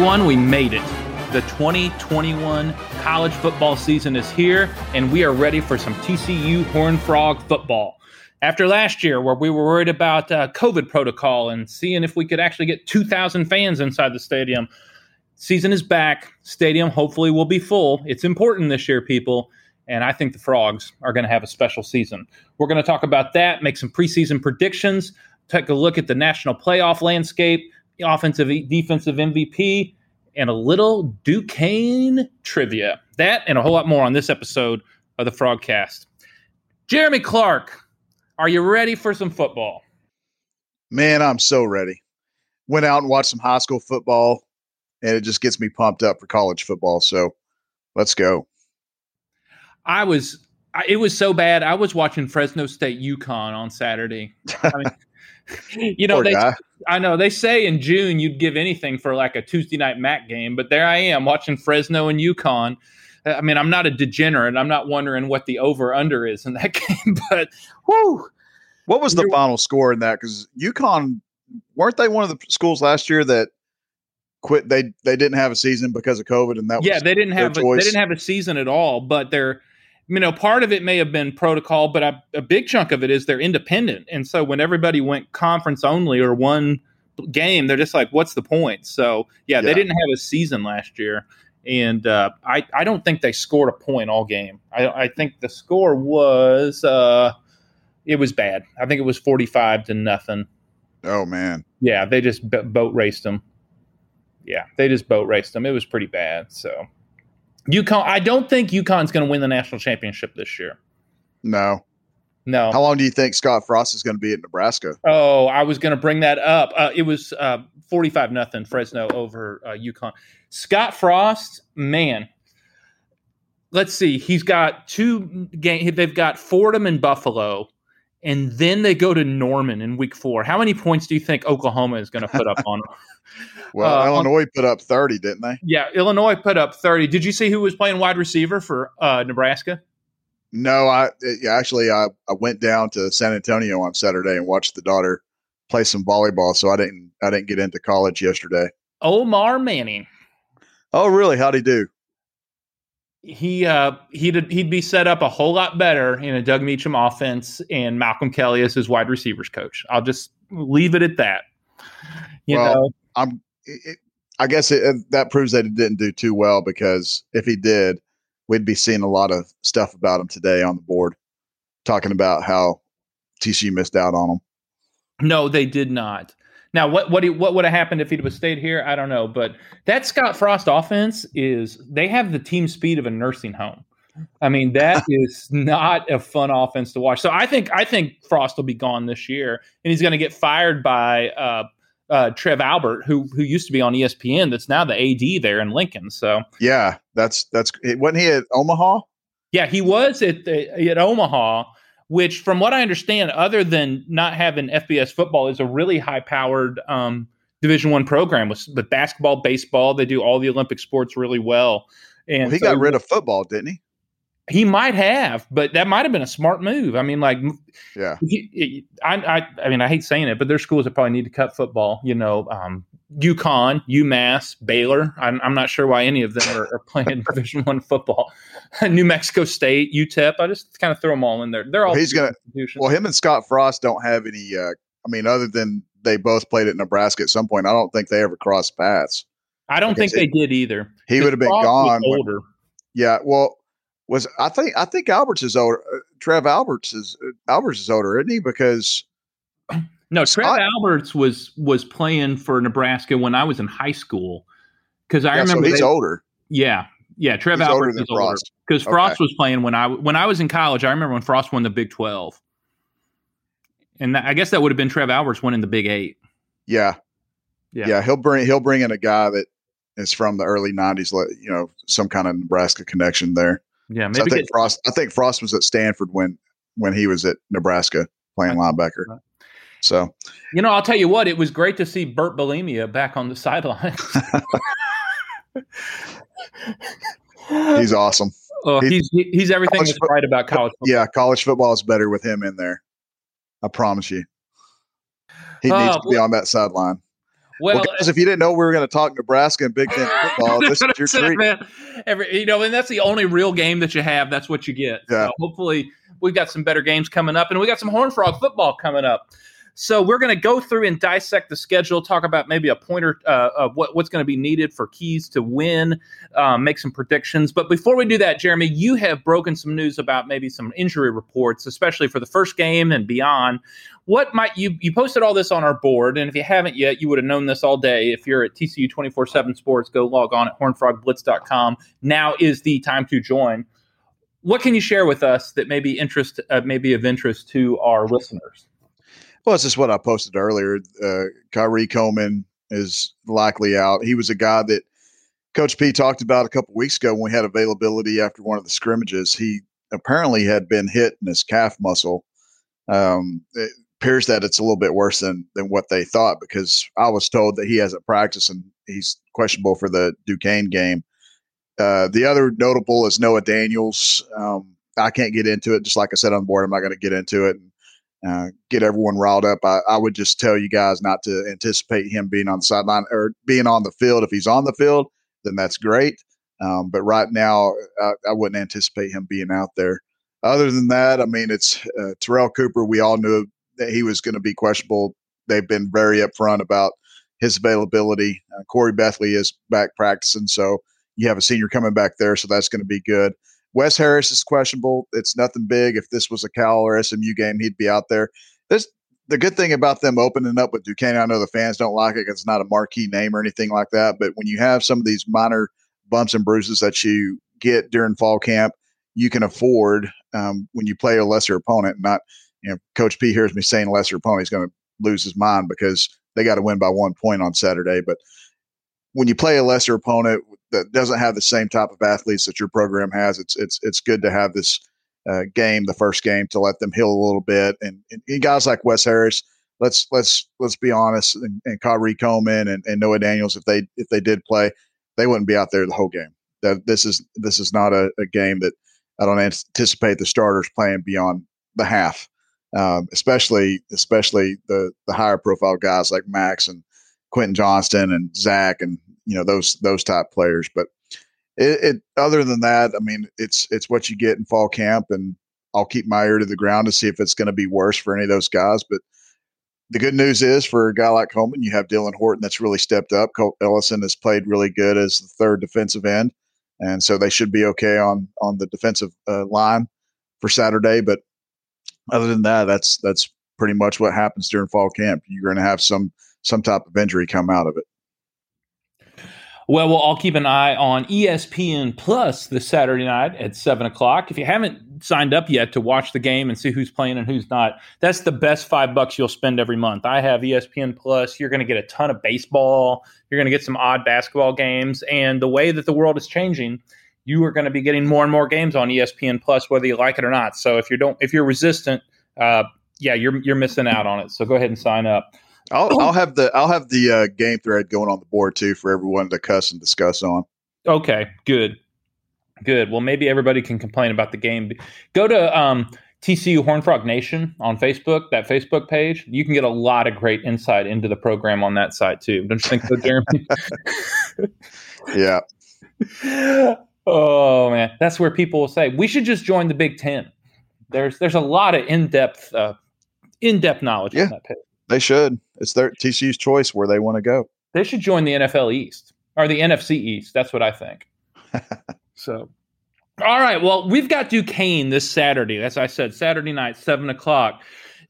everyone. We made it. The 2021 college football season is here, and we are ready for some TCU Horn Frog football. After last year, where we were worried about uh, COVID protocol and seeing if we could actually get 2,000 fans inside the stadium, season is back. Stadium hopefully will be full. It's important this year, people, and I think the Frogs are going to have a special season. We're going to talk about that, make some preseason predictions, take a look at the national playoff landscape, offensive, defensive MVP, and a little Duquesne trivia. That and a whole lot more on this episode of the Frogcast. Jeremy Clark, are you ready for some football? Man, I'm so ready. Went out and watched some high school football, and it just gets me pumped up for college football. So let's go. I was, it was so bad. I was watching Fresno State UConn on Saturday. I mean, you know, Poor they, guy. I know they say in June you'd give anything for like a Tuesday night MAC game, but there I am watching Fresno and UConn. Uh, I mean, I'm not a degenerate. I'm not wondering what the over under is in that game, but whoo. What was the final score in that? Because UConn weren't they one of the schools last year that quit? They they didn't have a season because of COVID, and that Yeah, was they didn't have a, they didn't have a season at all, but they're you know part of it may have been protocol, but a, a big chunk of it is they're independent, and so when everybody went conference only or one game, they're just like, what's the point? So yeah, they didn't have a season last year, and uh, I I don't think they scored a point all game. I, I think the score was uh, it was bad. I think it was forty five to nothing. oh man, Yeah, they just b- boat raced them. Yeah, they just boat raced them. It was pretty bad. So, UConn. I don't think UConn's going to win the national championship this year. no. No. How long do you think Scott Frost is going to be at Nebraska? Oh, I was going to bring that up. Uh, it was uh, forty-five nothing Fresno over uh, UConn. Scott Frost, man. Let's see. He's got two game. They've got Fordham and Buffalo, and then they go to Norman in week four. How many points do you think Oklahoma is going to put up on? Well, Uh, Illinois put up thirty, didn't they? Yeah, Illinois put up 30. Did you see who was playing wide receiver for uh, Nebraska? No, I it- actually I, I went down to San Antonio on Saturday and watched the daughter play some volleyball. So I didn't I didn't get into college yesterday. Omar Manning. Oh, really? How'd he do? He uh, he'd he'd be set up a whole lot better in a Doug Meacham offense and Malcolm Kelly as his wide receivers coach. I'll just leave it at that. You Well, know, I'm. It, I guess it, it- that proves that he didn't do too well because if he did, we'd be seeing a lot of stuff about him today on the board, talking about how TCU missed out on him. no, they did not. Now, what what he- what would have happened if he'd have stayed here? I don't know, but that Scott Frost offense is they have the team speed of a nursing home. I mean, that is not a fun offense to watch. So I think I think Frost will be gone this year, and he's going to get fired by uh, uh, Trev Albert, who who used to be on ESPN. That's now the AD there in Lincoln. So Yeah, that's that's. Wasn't he at Omaha? yeah, he was at the, at Omaha, which, from what I understand, other than not having FBS football, is a really high powered um, Division One program with, with basketball, baseball. They do all the Olympic sports really well. And Well, he so got rid of football, didn't he? He might have, but that might have been a smart move. I mean, like, Yeah. he- he- I, I, I mean, I hate saying it, but there's schools that probably need to cut football. You know, um, UConn, UMass, Baylor. I'm, I'm not sure why any of them are, are playing Division One football. New Mexico State, UTEP. I just kind of throw them all in there. They're all Well, he's gonna- Well, him and Scott Frost don't have any. Uh, I mean, other than they both played at Nebraska at some point, I don't think they ever crossed paths. I don't think they did either. He would have been Frost gone. when- older. yeah. Well, was I think I think Alberts is older. Uh, Trev Alberts is uh, Alberts is older, isn't he? Because No, Trev Scott- Alberts was was playing for Nebraska when I was in high school. Because I yeah, so remember, he's they- older. yeah, yeah. Trev He's Alberts is older Frost. because Okay. Frost was playing when I when I was in college. I remember when Frost won the Big Twelve, and that, I guess that would have been Trev Alberts winning the Big Eight. Yeah. Yeah. yeah, He'll bring he'll bring in a guy that is from the early '90s. like, You know, some kind of Nebraska connection there. Yeah, So I maybe think get, Frost. I think Frost was at Stanford when when he was at Nebraska playing linebacker. So you know. I'll tell you what. It was great to see Bert Bielema back on the sideline. he's awesome. oh, he's- he's he's everything that's fo- right about college football. Yeah, college football is better with him in there. I promise you. He Oh, needs to be on that sideline. Well, well guys, if you didn't know we were going to talk Nebraska and Big Ten football, this is your treat. Man. Every, you know, and that's the only real game that you have. That's what you get. Yeah. So hopefully, we've got some better games coming up, and we got some Horn Frog football coming up. So we're going to go through and dissect the schedule, talk about maybe a pointer uh, of what, what's going to be needed for keys to win, um, make some predictions. But before we do that, Jeremy, you have broken some news about maybe some injury reports, especially for the first game and beyond. What might you you posted all this on our board, and if you haven't yet, you would have known this all day. If you're at TCU 24/7 Sports, go log on at hornfrogblitz.com. Now is the time to join. What can you share with us that may be interest, uh, may be of interest to our listeners? Well, it's what I posted earlier. Uh, Khari Coleman is likely out. He was a guy that Coach P talked about a couple weeks ago when we had availability after one of the scrimmages. He apparently had been hit in his calf muscle. Um, it appears that it's a little bit worse than than what they thought because I was told that he hasn't practiced and he's questionable for the Duquesne game. Uh, the other notable is Noah Daniels. Um, I can't get into it. Just like I said on board, I'm not going to get into it uh, get everyone riled up. I, I, would just tell you guys not to anticipate him being on the sideline or being on the field. If he's on the field, then that's great. Um, but right now, I, I, wouldn't anticipate him being out there. Other than that, I mean, it's uh, Terrell Cooper. We all knew that he was going to be questionable. They've been very upfront about his availability. Uh, Corey Bethley is back practicing, so you have a senior coming back there, so that's going to be good. Wes Harris is questionable. It's nothing big. If this was a Cal or SMU game, he'd be out there. This the good thing about them opening up with Duquesne. I know the fans don't like it it's not a marquee name or anything like that. But when you have some of these minor bumps and bruises that you get during fall camp, you can afford um, when you play a lesser opponent. Not you know, Coach P hears me saying lesser opponent, he's going to lose his mind because they got to win by one point on Saturday. But when you play a lesser opponent that doesn't have the same type of athletes that your program has, it's it's it's good to have this uh, game, the first game, to let them heal a little bit. And, and guys like Wes Harris, let's let's let's be honest, and, and Khari Coleman and, and Noah Daniels, if they if they did play, they wouldn't be out there the whole game. That this is this is not a, a game that I don't anticipate the starters playing beyond the half. Um, especially especially the the higher profile guys like Max and Quentin Johnston and Zach and you know those those type players. But it, it, other than that, I mean, it's it's what you get in fall camp, and I'll keep my ear to the ground to see if it's going to be worse for any of those guys. But the good news is for a guy like Coleman, you have Dylan Horton that's really stepped up. Colt Ellison has played really good as the third defensive end, and so they should be okay on on the defensive uh, line for Saturday. But other than that, that's that's pretty much what happens during fall camp. You're going to have some some type of injury come out of it. Well, we'll all keep an eye on ESPN Plus this Saturday night at seven o'clock. If you haven't signed up yet to watch the game and see who's playing and who's not, that's the best five bucks you'll spend every month. I have ESPN Plus. You're going to get a ton of baseball. You're going to get some odd basketball games, and the way that the world is changing, you are going to be getting more and more games on ESPN Plus, whether you like it or not. So if you don't, if you're resistant, uh, yeah, you're you're missing out on it. So go ahead and sign up. I'll I'll have the I'll have the uh, game thread going on the board too for everyone to cuss and discuss on. Okay, good, good. Well, maybe everybody can complain about the game. Go to um, TCU Horn Frog Nation on Facebook, that Facebook page. You can get a lot of great insight into the program on that site too. Don't you think so, Jeremy? yeah. Oh man, that's where people will say we should just join the Big Ten. There's there's a lot of in depth uh, in depth knowledge yeah. on that page. They should. It's their TCU's choice where they want to go. They should join the NFL East or the NFC East. That's what I think. so, all right. Well, we've got Duquesne this Saturday. As I said, Saturday night, seven o'clock.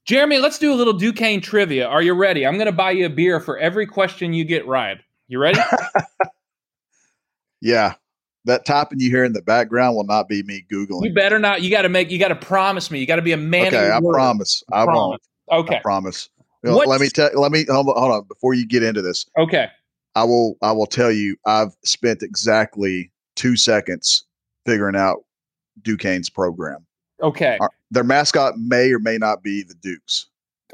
Jeremy, let's do a little Duquesne trivia. Are you ready? I'm going to buy you a beer for every question you get right. You ready? yeah. That tapping you hear in the background will not be me googling. You better not. You got to make. You got to promise me. You got to be a man. Okay, I promise. I, I promise. won't. Okay, I promise. You know, let me tell. Let me hold on, hold on before you get into this. Okay. I will. I will tell you. I've spent exactly two seconds figuring out Duquesne's program. Okay. Our, their mascot may or may not be the Dukes.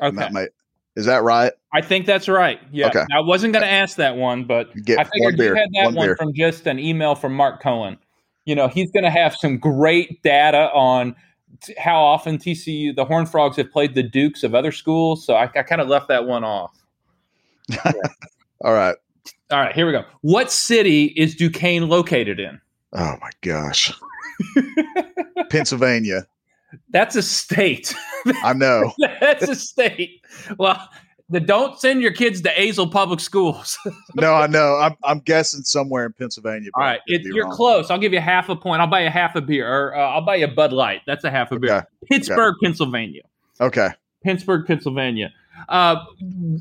Okay. May, is that right? I think that's right. Yeah. Okay. I wasn't going to ask that one, but Get I figured you had that one, one from just an email from Mark Cohen. You know, he's going to have some great data on how often TCU the Horn Frogs have played the Dukes of other schools, so I, I kind of left that one off. Yeah. All right. All right, here we go. What city is Duquesne located in? Oh my gosh. Pennsylvania. That's a state. I know. That's a state. Well, the, don't send your kids to Azle Public Schools. no, I know. I'm, I'm guessing somewhere in Pennsylvania. All right, it, you're wrong. close. I'll give you half a point. I'll buy you half a beer, or uh, I'll buy you a Bud Light. That's a half a beer. Okay. Pittsburgh, okay. Pennsylvania. Okay. Pittsburgh, Pennsylvania. Uh,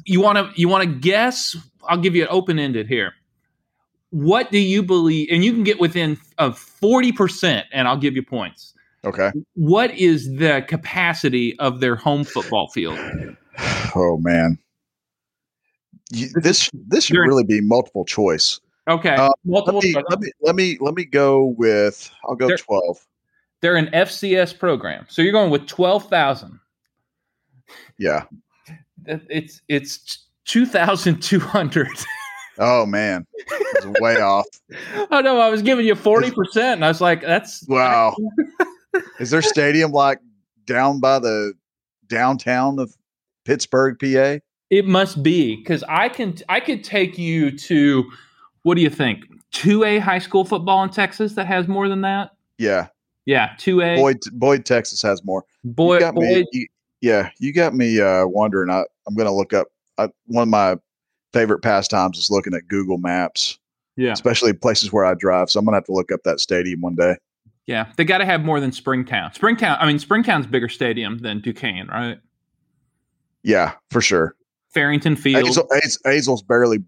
you want to you want to guess? I'll give you an open ended here. What do you believe? And you can get within of forty percent, and I'll give you points. Okay. What is the capacity of their home football field? Oh man, you, this this should really be multiple choice. Okay, uh, multiple. Let me, let me, let me let me go with. I'll go they're, twelve. They're an FCS program, so you're going with twelve thousand. Yeah, it's it's two thousand two hundred. Oh man, it's way off. Oh no, I was giving you forty percent, and I was like, "That's wow." Is their stadium like down by the downtown of Pittsburgh, PA? It must be because I can I could take you to what do you think? Two A high school football in Texas that has more than that? Yeah. Yeah, two A. Boyd Boyd, Texas has more. Boyd, you Boyd. Me, yeah, you got me uh, wondering. I, I'm going to look up. I, one of my favorite pastimes is looking at Google Maps. Yeah, especially places where I drive. So I'm going to have to look up that stadium one day. Yeah, they got to have more than Springtown. Springtown, I mean, Springtown's bigger stadium than Duquesne, right? Yeah, for sure. Farrington Field. Azle, Azle's barely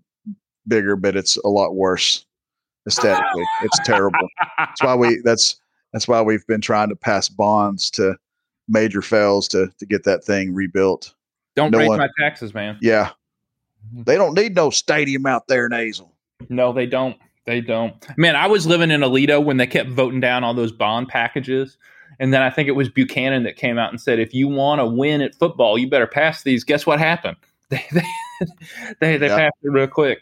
bigger, but it's a lot worse aesthetically. it's terrible. That's why we. That's that's why we've been trying to pass bonds to major fells to to get that thing rebuilt. Don't no raise one, my taxes, man. Yeah, mm-hmm. they don't need no stadium out there in Azle. No, they don't. They don't. Man, I was living in Aledo when they kept voting down all those bond packages. And then I think it was Buchanan that came out and said, if you want to win at football, you better pass these. Guess what happened? They they they, they yeah. passed it real quick.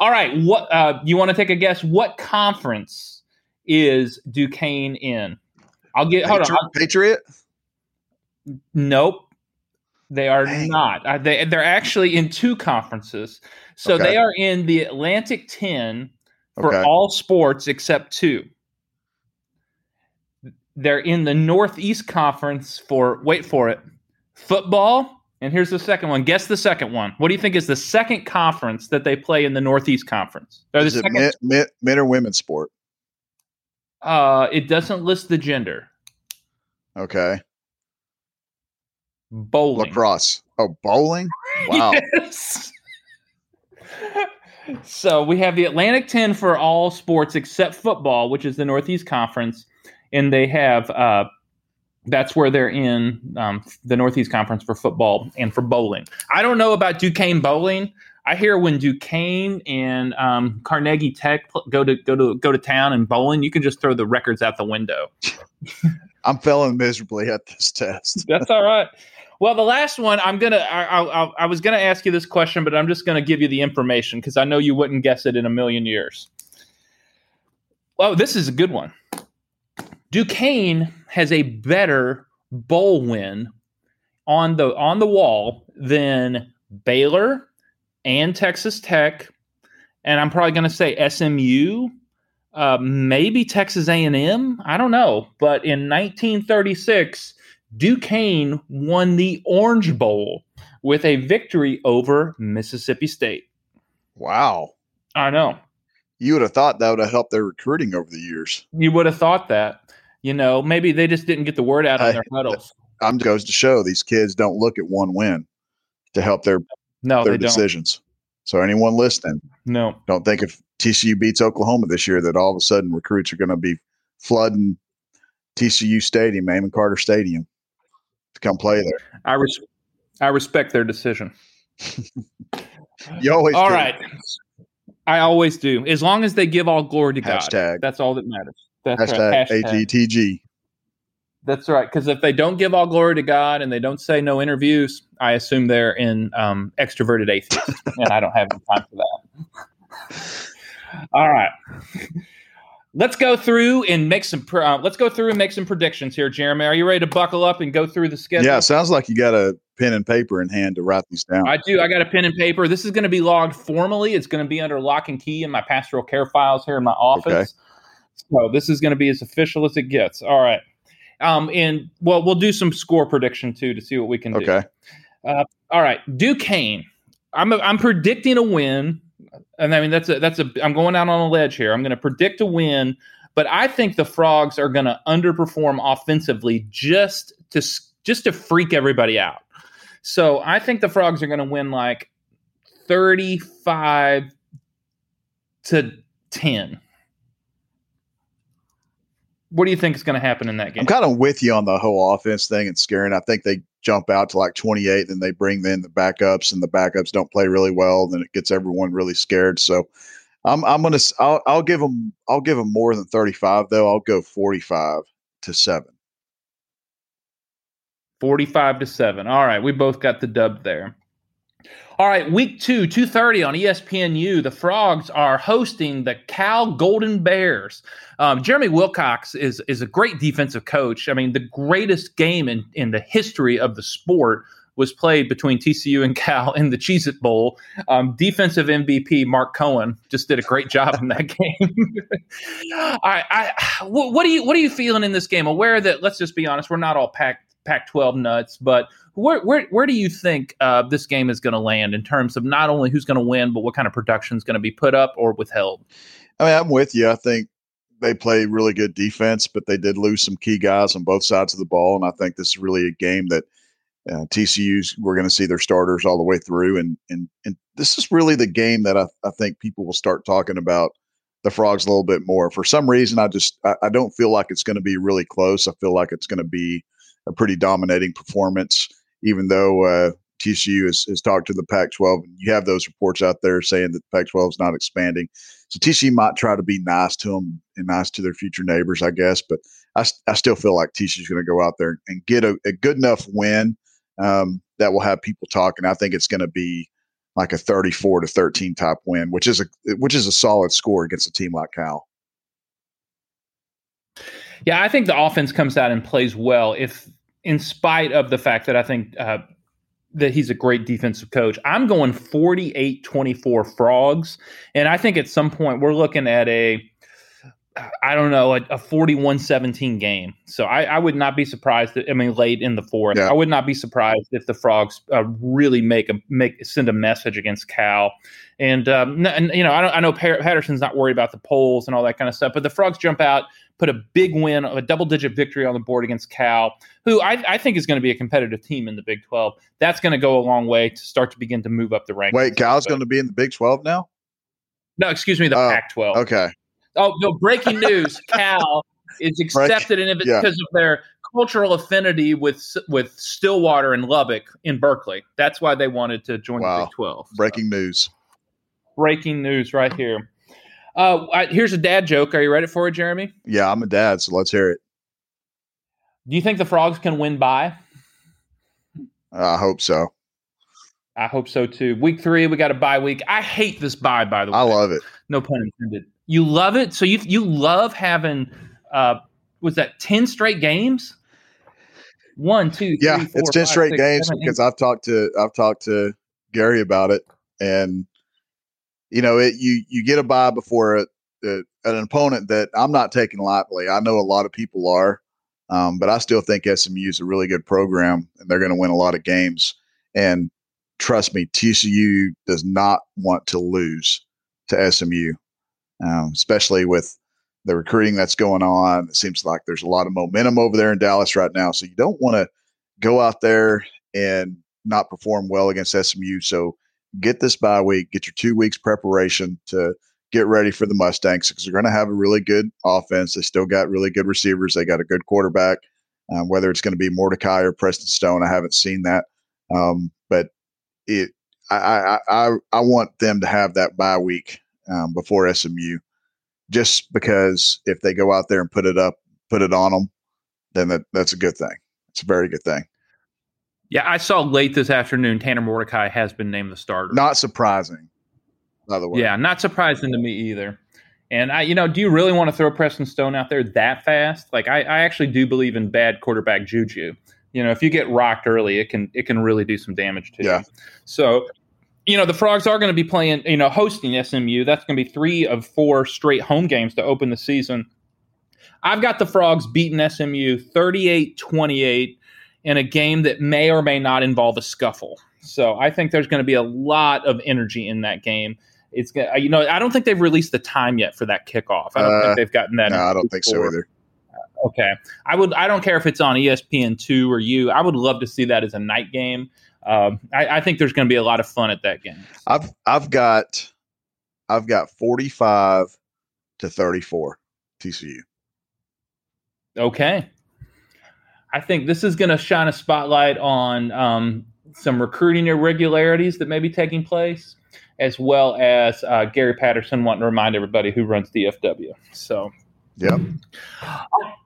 All right, what uh, you want to take a guess? What conference is Duquesne in? I'll get hold Patriot, on. Patriot. Nope, they are Dang. not. They they're actually in two conferences. So okay. they are in the Atlantic Ten for okay. all sports except two. They're in the Northeast Conference for, wait for it, football. And here's the second one. Guess the second one. What do you think is the second conference that they play in the Northeast Conference? Or the is second it men, men or women's sport? Uh, it doesn't list the gender. Okay. Bowling. Lacrosse. Oh, bowling? Wow. yes so we have the Atlantic 10 for all sports except football, which is the Northeast Conference. And they have, uh, that's where they're in um, the Northeast Conference for football and for bowling. I don't know about Duquesne bowling. I hear when Duquesne and um, Carnegie Tech go to go to go to town and bowling, you can just throw the records out the window. I'm failing miserably at this test. That's all right. Well, the last one, I'm gonna. I, I, I was gonna ask you this question, but I'm just gonna give you the information because I know you wouldn't guess it in a million years. Oh, this is a good one. Duquesne has a better bowl win on the on the wall than Baylor and Texas Tech, and I'm probably going to say SMU, uh, maybe Texas A&M. I don't know, but in 1936, Duquesne won the Orange Bowl with a victory over Mississippi State. Wow. I know. You would have thought that would have helped their recruiting over the years. You would have thought that. You know, maybe they just didn't get the word out on their huddles. I'm goes to show these kids don't look at one win to help their no their decisions. Don't. So anyone listening, no, don't think if TCU beats Oklahoma this year that all of a sudden recruits are going to be flooding TCU Stadium, Amon Carter Stadium to come play there. I res- I respect their decision. you always all right. I always do. As long as they give all glory to Hashtag. God. That's all that matters. That's Hashtag, right. Hashtag ATTG. That's right. Because if they don't give all glory to God and they don't say no interviews, I assume they're in um, extroverted atheists, and I don't have any time for that. all right. let's go through and make some. Uh, let's go through and make some predictions here, Jeremy. Are you ready to buckle up and go through the schedule? Yeah, sounds like you got a pen and paper in hand to write these down. I do. I got a pen and paper. This is going to be logged formally. It's going to be under lock and key in my pastoral care files here in my office. Okay. So this is going to be as official as it gets. All right. Um, and well, we'll do some score prediction too to see what we can do. Okay. Uh, all right, Duquesne. I'm I'm predicting a win, and I mean that's a that's a I'm going out on a ledge here. I'm going to predict a win, but I think the Frogs are going to underperform offensively just to just to freak everybody out. So I think the Frogs are going to win like 35 to 10. What do you think is going to happen in that game? I'm kind of with you on the whole offense thing and scaring. I think they jump out to like 28, and they bring in the backups, and the backups don't play really well. Then it gets everyone really scared. So I'm I'm gonna I'll, I'll give them I'll give them more than 35 though. I'll go 45 to seven. 45 to 7. All right, we both got the dub there. All right, week two, 2.30 on ESPNU, the Frogs are hosting the Cal Golden Bears. Um, Jeremy Wilcox is, is a great defensive coach. I mean, the greatest game in, in the history of the sport was played between TCU and Cal in the Cheez It Bowl. Um, defensive MVP Mark Cohen just did a great job in that game. I, I, what, are you what are you feeling in this game? Aware that let's just be honest, we're not all packed Pac-12 nuts, but where where where do you think uh, this game is going to land in terms of not only who's going to win, but what kind of production is going to be put up or withheld? I mean, I'm with you. I think they play really good defense, but they did lose some key guys on both sides of the ball, and I think this is really a game that uh, TCU's we're going to see their starters all the way through, and and and this is really the game that I, I think people will start talking about the frogs a little bit more. For some reason, I just I, I don't feel like it's going to be really close. I feel like it's going to be a pretty dominating performance, even though uh, TCU has, has talked to the Pac 12. and You have those reports out there saying that the Pac 12 is not expanding. So TCU might try to be nice to them and nice to their future neighbors, I guess. But I, I still feel like TCU is going to go out there and get a, a good enough win um, that will have people talking. I think it's going to be like a 34 to 13 type win, which is a which is a solid score against a team like Cal. Yeah, I think the offense comes out and plays well if in spite of the fact that I think uh, that he's a great defensive coach. I'm going 48 24 frogs. And I think at some point we're looking at a, I don't know, a, a 41 17 game. So I, I, would not be surprised. That, I mean, late in the fourth, yeah. I would not be surprised if the frogs uh, really make a make send a message against Cal. And, um, and you know, I, I know Patterson's not worried about the polls and all that kind of stuff, but the frogs jump out put a big win, a double digit victory on the board against Cal, who I, I think is going to be a competitive team in the Big 12. That's going to go a long way to start to begin to move up the ranks. Wait, Cal's going to be in the Big 12 now? No, excuse me, the uh, Pac 12. Okay. Oh, no, breaking news Cal is accepted and in yeah. because of their cultural affinity with with Stillwater and Lubbock in Berkeley. That's why they wanted to join wow. the Big 12. So. Breaking news. Breaking news right here. Uh, I, here's a dad joke. Are you ready for it, Jeremy? Yeah, I'm a dad, so let's hear it. Do you think the frogs can win by? I hope so. I hope so too. Week three, we got a bye week. I hate this bye, by the way. I love it. No pun intended. You love it. So you you love having uh was that ten straight games? One, two, three, yeah, four, it's ten five, straight six, games seven, because I've talked to I've talked to Gary about it, and you know, it, you you get a bye before a, a, an opponent that I'm not taking lightly. I know a lot of people are, um, but I still think SMU is a really good program, and they're going to win a lot of games. And trust me, TCU does not want to lose to SMU, um, especially with the recruiting that's going on. It seems like there's a lot of momentum over there in Dallas right now. So you don't want to go out there and not perform well against SMU. So get this bye week, get your two weeks preparation to get ready for the Mustangs because they're going to have a really good offense. They still got really good receivers. They got a good quarterback. Um, whether it's going to be Mordecai or Preston Stone, I haven't seen that. Um, but it, I, I, I, I want them to have that bye week um, before SMU, just because if they go out there and put it up, put it on them, then that, that's a good thing. It's a very good thing. Yeah, I saw late this afternoon Tanner Mordecai has been named the starter. Not surprising, by the way. Yeah, not surprising to me either. And I, you know, do you really want to throw Preston Stone out there that fast? Like, I, I actually do believe in bad quarterback juju. You know, if you get rocked early, it can it can really do some damage to Yeah. you. So, you know, the Frogs are going to be playing, you know, hosting SMU. That's going to be three of four straight home games to open the season. I've got the Frogs beating SMU 38 28 in a game that may or may not involve a scuffle. So I think there's going to be a lot of energy in that game. It's gonna, you know, I don't think they've released the time yet for that kickoff. I don't Uh, think they've gotten that. No, I don't think so either. Okay, I would. I don't care if it's on E ESPN two or you. I would love to see that as a night game. Um, I, I think there's going to be a lot of fun at that game. I've I've got I've got 45 to 34 TCU. Okay. I think this is going to shine a spotlight on um, some recruiting irregularities that may be taking place, as well as uh, Gary Patterson wanting to remind everybody who runs DFW. So, Yep.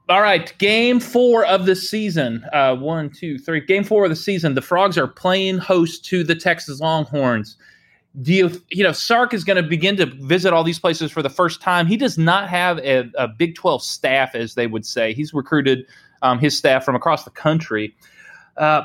all right, game four of the season. Uh, one, two, three. Game four of the season. The Frogs are playing host to the Texas Longhorns. Do you, you know, Sark is going to begin to visit all these places for the first time. He does not have a, a Big 12 staff, as they would say. He's recruited um, his staff from across the country. Uh,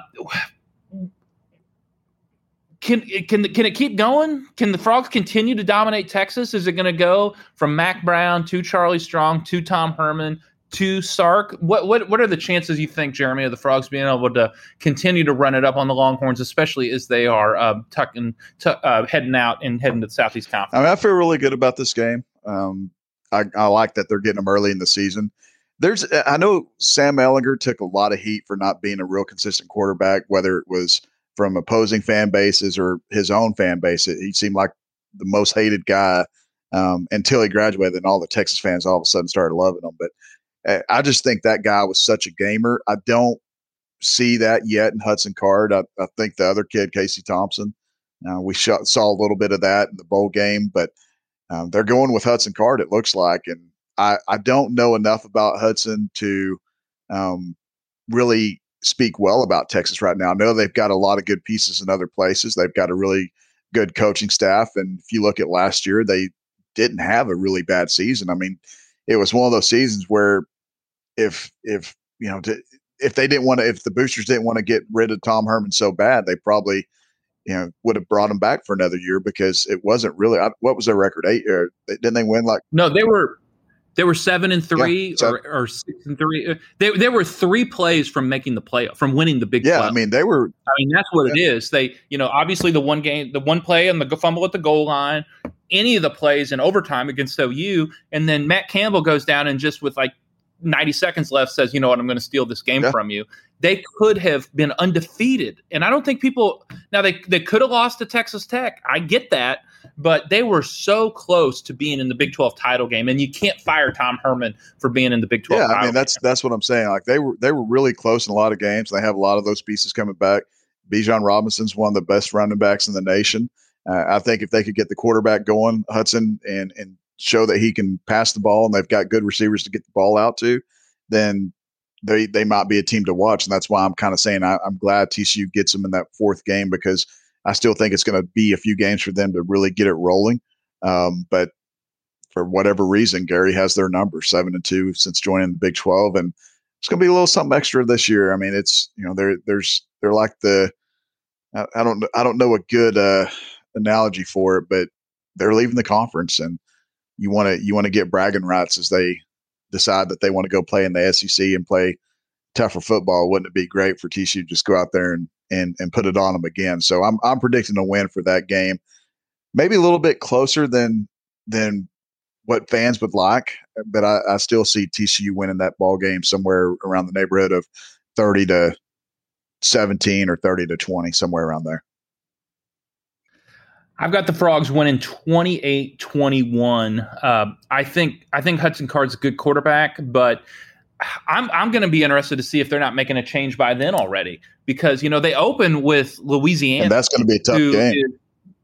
can can can it keep going? Can the Frogs continue to dominate Texas? Is it going to go from Mack Brown to Charlie Strong to Tom Herman to Sark? What what what are the chances you think, Jeremy, of the Frogs being able to continue to run it up on the Longhorns, especially as they are uh, tucking tu- uh, heading out and heading to the Southeast I mean, I feel really good about this game. Um, I, I like that they're getting them early in the season. There's, I know Sam Ehlinger took a lot of heat for not being a real consistent quarterback, whether it was from opposing fan bases or his own fan base. He seemed like the most hated guy um, until he graduated, and all the Texas fans all of a sudden started loving him. But uh, I just think that guy was such a gamer. I don't see that yet in Hudson Card. I, I think the other kid, Casey Thompson, uh, we sh- saw a little bit of that in the bowl game, but um, they're going with Hudson Card, it looks like. And I, I don't know enough about Hudson to um, really speak well about Texas right now. I know they've got a lot of good pieces in other places. They've got a really good coaching staff. And if you look at last year, they didn't have a really bad season. I mean, it was one of those seasons where if, if, you know, to, if they didn't want to, if the boosters didn't want to get rid of Tom Herman so bad, they probably, you know, would have brought him back for another year because it wasn't really. What was their record? Eight? Or didn't they win like? No, they were they were seven and three Yeah, so- or, or six and three. Uh, They they were three plays from making the play from winning the Big Yeah, 12. I mean they were. I mean, that's what it is. They, you know, obviously the one game, the one play and the fumble at the goal line, any of the plays in overtime against OU, and then Matt Campbell goes down and just with like 90 seconds left says, you know what, I'm going to steal this game Yeah. from you. They could have been undefeated. And I don't think people, now they, they could have lost to Texas Tech. I get that. But they were so close to being in the Big 12 title game. And you can't fire Tom Herman for being in the Big 12 Yeah, I mean that's that's what I'm saying. Like they were they were really close in a lot of games. They have a lot of those pieces coming back. Bijan Robinson's one of the best running backs in the nation. Uh, I think if they could get the quarterback going, Hudson, and and show that he can pass the ball, and they've got good receivers to get the ball out to, then they they might be a team to watch. And that's why I'm kind of saying I, I'm glad TCU gets them in that fourth game because I still think it's going to be a few games for them to really get it rolling. Um, but for whatever reason, Gary has their number seven and two since joining the Big Twelve, and it's going to be a little something extra this year. I mean, it's you know they're there's they're like the I, I don't I don't know a good uh, analogy for it, but they're leaving the conference, and you want to you want to get bragging rights as they decide that they want to go play in the SEC and play tougher football. Wouldn't it be great for TCU to just go out there and and and put it on them again? So I'm I'm predicting a win for that game, maybe a little bit closer than than what fans would like, but I, I still see TCU winning that ball game somewhere around the neighborhood of 30 to 17 or 30 to 20, somewhere around there. I've got the Frogs winning 28-21. Uh, I think I think Hudson Card's a good quarterback, but I'm I'm going to be interested to see if they're not making a change by then already because you know they open with Louisiana. And that's going to be a tough game. is-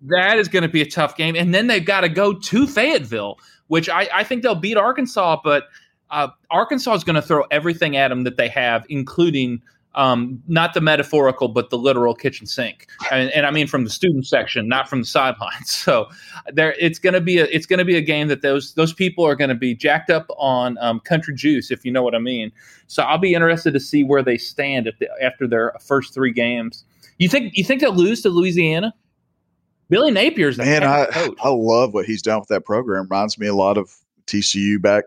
that is going to be a tough game, and then they've got to go to Fayetteville, which I, I think they'll beat Arkansas, but uh, Arkansas is going to throw everything at them that they have, including um, not the metaphorical, but the literal kitchen sink, and, and I mean from the student section, not from the sidelines. So there, it's going to be a it's going to be a game that those those people are going to be jacked up on um, country juice, if you know what I mean. So I'll be interested to see where they stand the, after their first three games. You think you think they'll lose to Louisiana? Billy Napier's man. I coach. I love what he's done with that program. Reminds me a lot of TCU back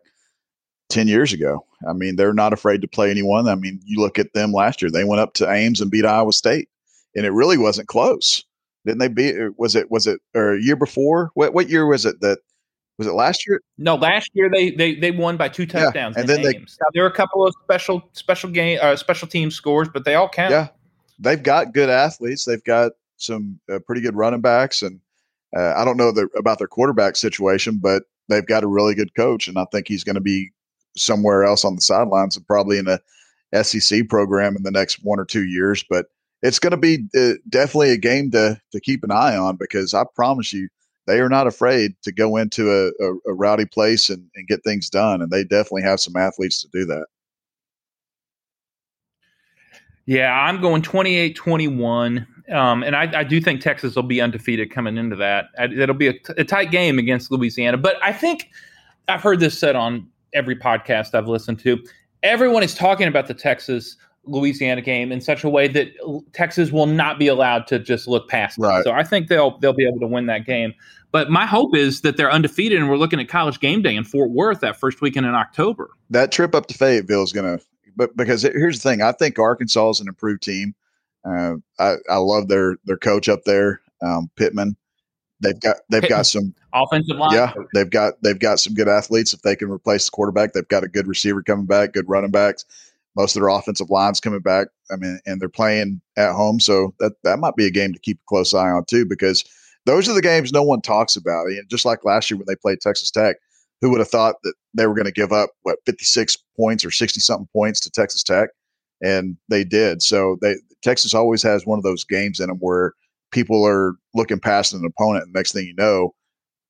10 years ago. I mean, they're not afraid to play anyone. I mean, you look at them last year, they went up to Ames and beat Iowa State, and it really wasn't close. Didn't they beat, was it, was it, or a year before? What, what year was it that, was it last year? No, last year they they, they won by two touchdowns. Yeah, and then Ames. they, now, there were a couple of special special game uh, special team scores, but they all count. Yeah, they've got good athletes. They've got some uh, pretty good running backs, and uh, I don't know the, about their quarterback situation, but they've got a really good coach, and I think he's going to be somewhere else on the sidelines and probably in a SEC program in the next one or two years. But it's going to be uh, definitely a game to to keep an eye on because I promise you they are not afraid to go into a, a, a rowdy place and, and get things done, and they definitely have some athletes to do that. Yeah, I'm going 28 21. Um, and I, I, do think Texas will be undefeated coming into that. It'll be a, a tight game against Louisiana. But I think I've heard this said on every podcast I've listened to. Everyone is talking about the Texas Louisiana game in such a way that Texas will not be allowed to just look past right. it. So I think they'll they'll be able to win that game. But my hope is that they're undefeated and we're looking at College Game Day in Fort Worth that first weekend in October. That trip up to Fayetteville is going to, but because here's the thing, I think Arkansas is an improved team. Uh, I, I love their their coach up there, um, Pittman. They've got they've got some offensive line. Yeah, they've got they've got some good athletes. If they can replace the quarterback, they've got a good receiver coming back, good running backs. Most of their offensive lines coming back. I mean, and they're playing at home, so that that might be a game to keep a close eye on too, because those are the games no one talks about. And just like last year when they played Texas Tech, who would have thought that they were going to give up what 56 points or 60 something points to Texas Tech, and they did. So they Texas always has one of those games in them where people are looking past an opponent. And next thing you know,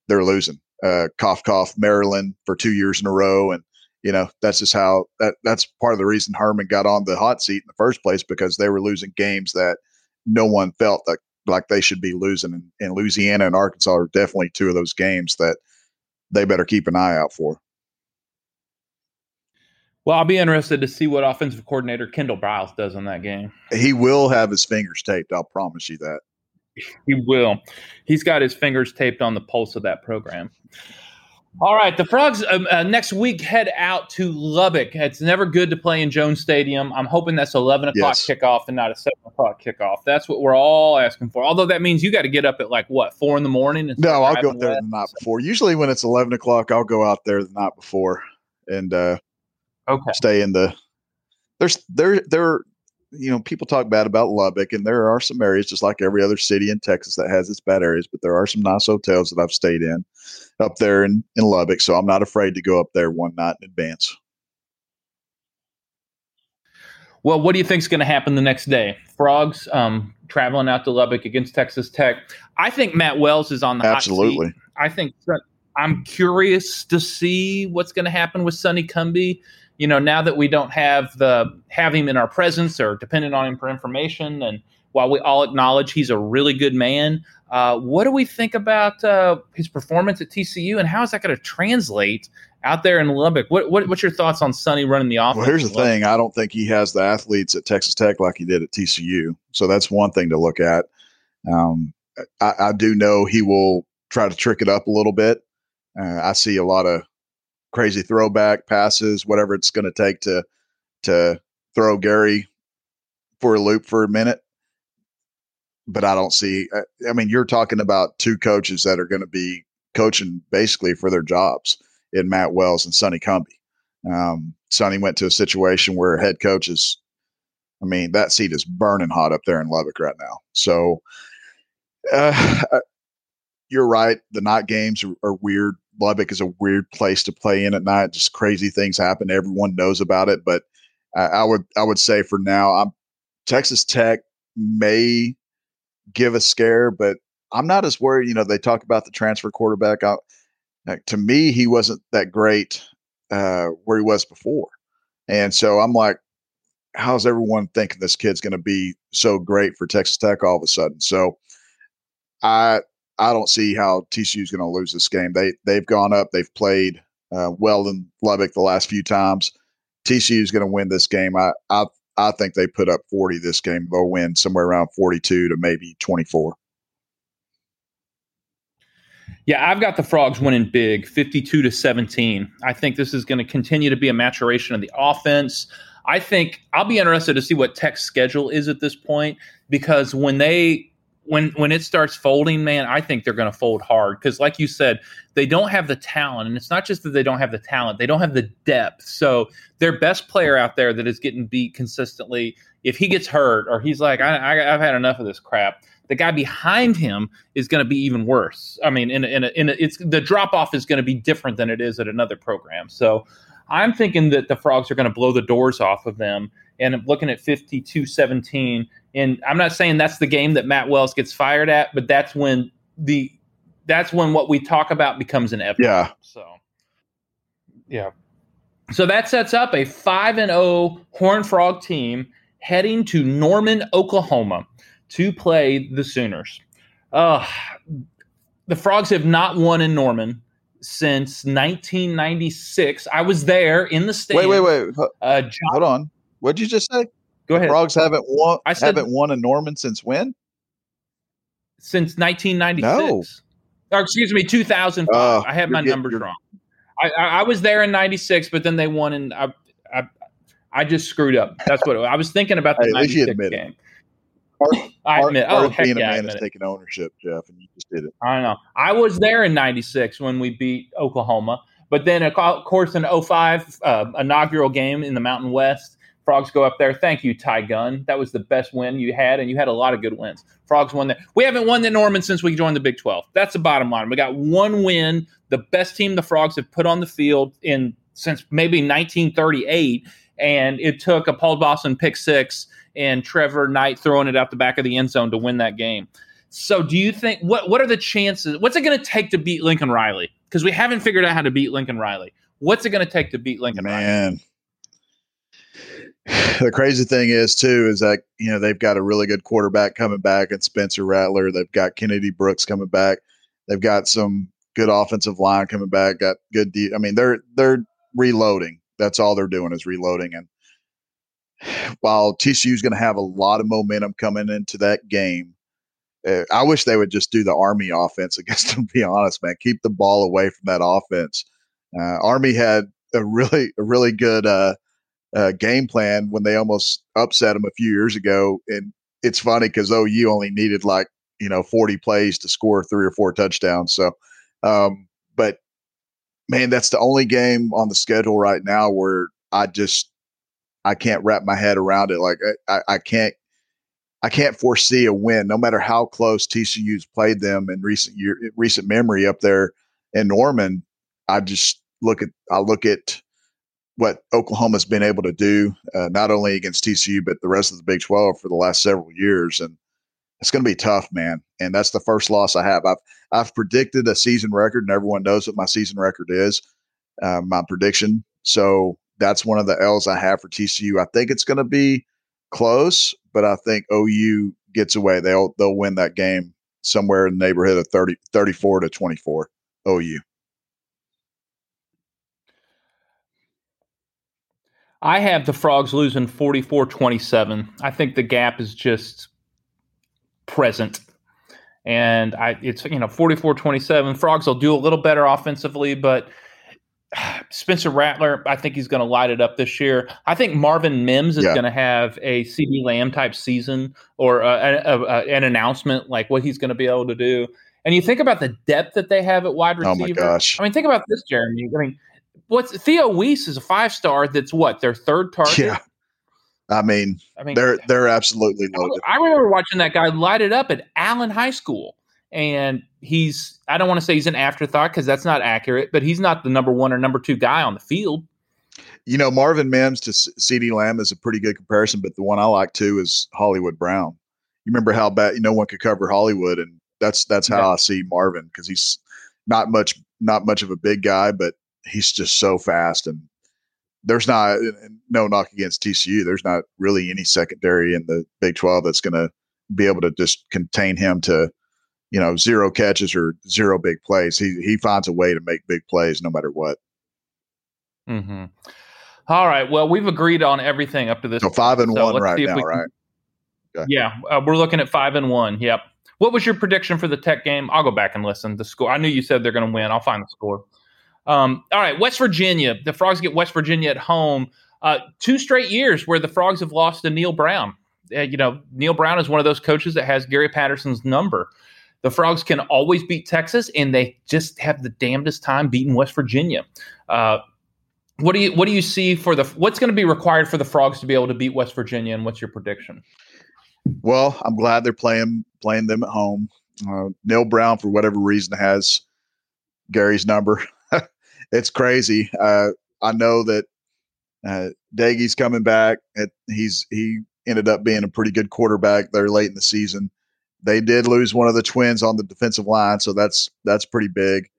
they're losing. Uh, cough, cough, Maryland for two years in a row. And, you know, that's just how that that's part of the reason Herman got on the hot seat in the first place because they were losing games that no one felt like, like they should be losing. And, and Louisiana and Arkansas are definitely two of those games that they better keep an eye out for. Well, I'll be interested to see what offensive coordinator Kendall Briles does in that game. He will have his fingers taped. I'll promise you that. He will. He's got his fingers taped on the pulse of that program. All right, the Frogs um, uh, next week head out to Lubbock. It's never good to play in Jones Stadium. I'm hoping that's 11 o'clock yes. kickoff and not a 7 o'clock kickoff. That's what we're all asking for. Although that means you got to get up at like what four in the morning. No, I'll go there the night before. Usually when it's 11 o'clock, I'll go out there the night before and uh, okay, stay in the. There's there there you know, people talk bad about Lubbock, and there are some areas, just like every other city in Texas, that has its bad areas. But there are some nice hotels that I've stayed in up there in, in Lubbock, so I'm not afraid to go up there one night in advance. Well, what do you think is going to happen the next day? Frogs um, traveling out to Lubbock against Texas Tech. I think Matt Wells is on the absolutely. I think I'm curious to see what's going to happen with Sonny Cumbie you know, now that we don't have the have him in our presence or dependent on him for information, and while we all acknowledge he's a really good man, uh, what do we think about uh, his performance at TCU, and how is that going to translate out there in Lubbock? What, what, what's your thoughts on Sonny running the offense? Well, here's the thing: I don't think he has the athletes at Texas Tech like he did at TCU. So that's one thing to look at. Um, I, I, do know he will try to trick it up a little bit. Uh, I see a lot of crazy throwback passes, whatever it's going to take to to throw Gary for a loop for a minute. But I don't see. Uh, I mean, you're talking about two coaches that are going to be coaching basically for their jobs in Matt Wells and Sonny Cumbie. Um, Sonny went to a situation where head coaches, I mean, that seat is burning hot up there in Lubbock right now. So, uh, you're right. The night games are, are weird Lubbock is a weird place to play in at night. Just crazy things happen. Everyone knows about it, but I, would I would say for now, I'm Texas Tech may give a scare, but I'm not as worried. You know, they talk about the transfer quarterback. I, like, to me, he wasn't that great uh, where he was before, and so I'm like, how's everyone thinking this kid's going to be so great for Texas Tech all of a sudden? So I I don't see how TCU is going to lose this game. They they've gone up, they've played uh, well in Lubbock the last few times. TCU is going to win this game. I I I think they put up 40 this game. They'll win somewhere around 42 to maybe 24. Yeah, I've got the Frogs winning big, 52 to 17. I think this is going to continue to be a maturation of the offense. I think I'll be interested to see what Tech's schedule is at this point because when they when when it starts folding, man, I think they're going to fold hard because, like you said, they don't have the talent, and it's not just that they don't have the talent; they don't have the depth. So their best player out there that is getting beat consistently, if he gets hurt or he's like, I, I, I've had enough of this crap, the guy behind him is going to be even worse. I mean, in a, in a, in a, it's the drop off is going to be different than it is at another program. So I'm thinking that the Frogs are going to blow the doors off of them. And looking at 52 17. And I'm not saying that's the game that Matt Wells gets fired at, but that's when the that's when what we talk about becomes an epic. Yeah. So yeah. So that sets up a 5 and 0 Horn Frog team heading to Norman, Oklahoma to play the Sooners. Uh, the Frogs have not won in Norman since 1996. I was there in the state. Wait, wait, wait. Uh, John, Hold on. What did you just say? Go ahead. Frogs haven't won. I said, haven't won in Norman since when? Since 1996. No. Or excuse me, 2005. Uh, I have my numbers wrong. I, I, I, was there in '96, but then they won, and I, I, I just screwed up. That's what I was thinking about the hey, '96 game. Art, I admit. Art, oh, heck being yeah, a man is taking ownership, Jeff, and you just did it. I know. I was there in '96 when we beat Oklahoma, but then of course in 05, uh, inaugural game in the Mountain West. Frogs go up there. Thank you, Tye Gunn. That was the best win you had, and you had a lot of good wins. Frogs won that. We haven't won the Norman since we joined the Big 12. That's the bottom line. We got one win, the best team the Frogs have put on the field in since maybe 1938, and it took a Paul Dawson pick six and Trevor Knight throwing it out the back of the end zone to win that game. So, do you think what what are the chances? What's it going to take to beat Lincoln Riley? Because we haven't figured out how to beat Lincoln Riley. What's it going to take to beat Lincoln Man. Riley? The crazy thing is too is that you know they've got a really good quarterback coming back and Spencer Rattler. They've got Kennedy Brooks coming back. They've got some good offensive line coming back. Got good. De- I mean, they're they're reloading. That's all they're doing is reloading. And while TCU is going to have a lot of momentum coming into that game, uh, I wish they would just do the Army offense against them. To be honest, man, keep the ball away from that offense. Uh, Army had a really, a really good uh, uh, game plan when they almost upset them a few years ago, and it's funny because OU only needed like you know 40 plays to score three or four touchdowns. So, um, but man, that's the only game on the schedule right now where I just I can't wrap my head around it. Like I, I can't I can't foresee a win, no matter how close TCU's played them in recent year, recent memory up there in Norman. I just look at I look at what Oklahoma's been able to do, uh, not only against TCU but the rest of the Big Twelve for the last several years, and it's going to be tough, man. And that's the first loss I have. I've I've predicted a season record, and everyone knows what my season record is. Uh, my prediction. So that's one of the L's I have for TCU. I think it's going to be close, but I think OU gets away. They'll they'll win that game somewhere in the neighborhood of 30, 34 to 24 OU. I have the Frogs losing 44-27. I think the gap is just present. And I it's you know 44-27. Frogs will do a little better offensively, but – Spencer Rattler, I think he's going to light it up this year. I think Marvin Mims is yeah. going to have a CeeDee Lamb type season or a, a, a, an announcement like what he's going to be able to do. And you think about the depth that they have at wide receiver. Oh my gosh! I mean, think about this, Jeremy. I mean, what's Theo Wease is a five star. That's what their third target. Yeah. I mean, I mean, they're they're absolutely loaded. I remember watching that guy light it up at Allen High School and he's I don't want to say he's an afterthought because that's not accurate, but he's not the number one or number two guy on the field. You know, Marvin Mims to CeeDee Lamb is a pretty good comparison, but the one I like too is Hollywood Brown. You remember how bad no one could cover Hollywood, and that's that's how yeah. I see Marvin because he's not much not much of a big guy, but he's just so fast and there's not no knock against TCU. There's not really any secondary in the Big 12 that's going to be able to just contain him to, you know, zero catches or zero big plays. He he finds a way to make big plays no matter what. Mm-hmm. All right. Well, we've agreed on everything up to this. So five and so one right now, right? Okay. Yeah, uh, we're looking at five and one. Yep. What was your prediction for the Tech game? I'll go back and listen. The score. I knew you said they're going to win. I'll find the score. Um, all right, West Virginia. The Frogs get West Virginia at home. Uh, two straight years where the Frogs have lost to Neal Brown. Uh, you know, Neal Brown is one of those coaches that has Gary Patterson's number. The Frogs can always beat Texas, and they just have the damnedest time beating West Virginia. Uh, what do you what do you see for the what's going to be required for the Frogs to be able to beat West Virginia, and what's your prediction? Well, I'm glad they're playing playing them at home. Uh, Neal Brown, for whatever reason, has Gary's number. It's crazy. Uh, I know that uh, Doege's coming back. It, he's he ended up being a pretty good quarterback there late in the season. They did lose one of the twins on the defensive line, so that's that's pretty big.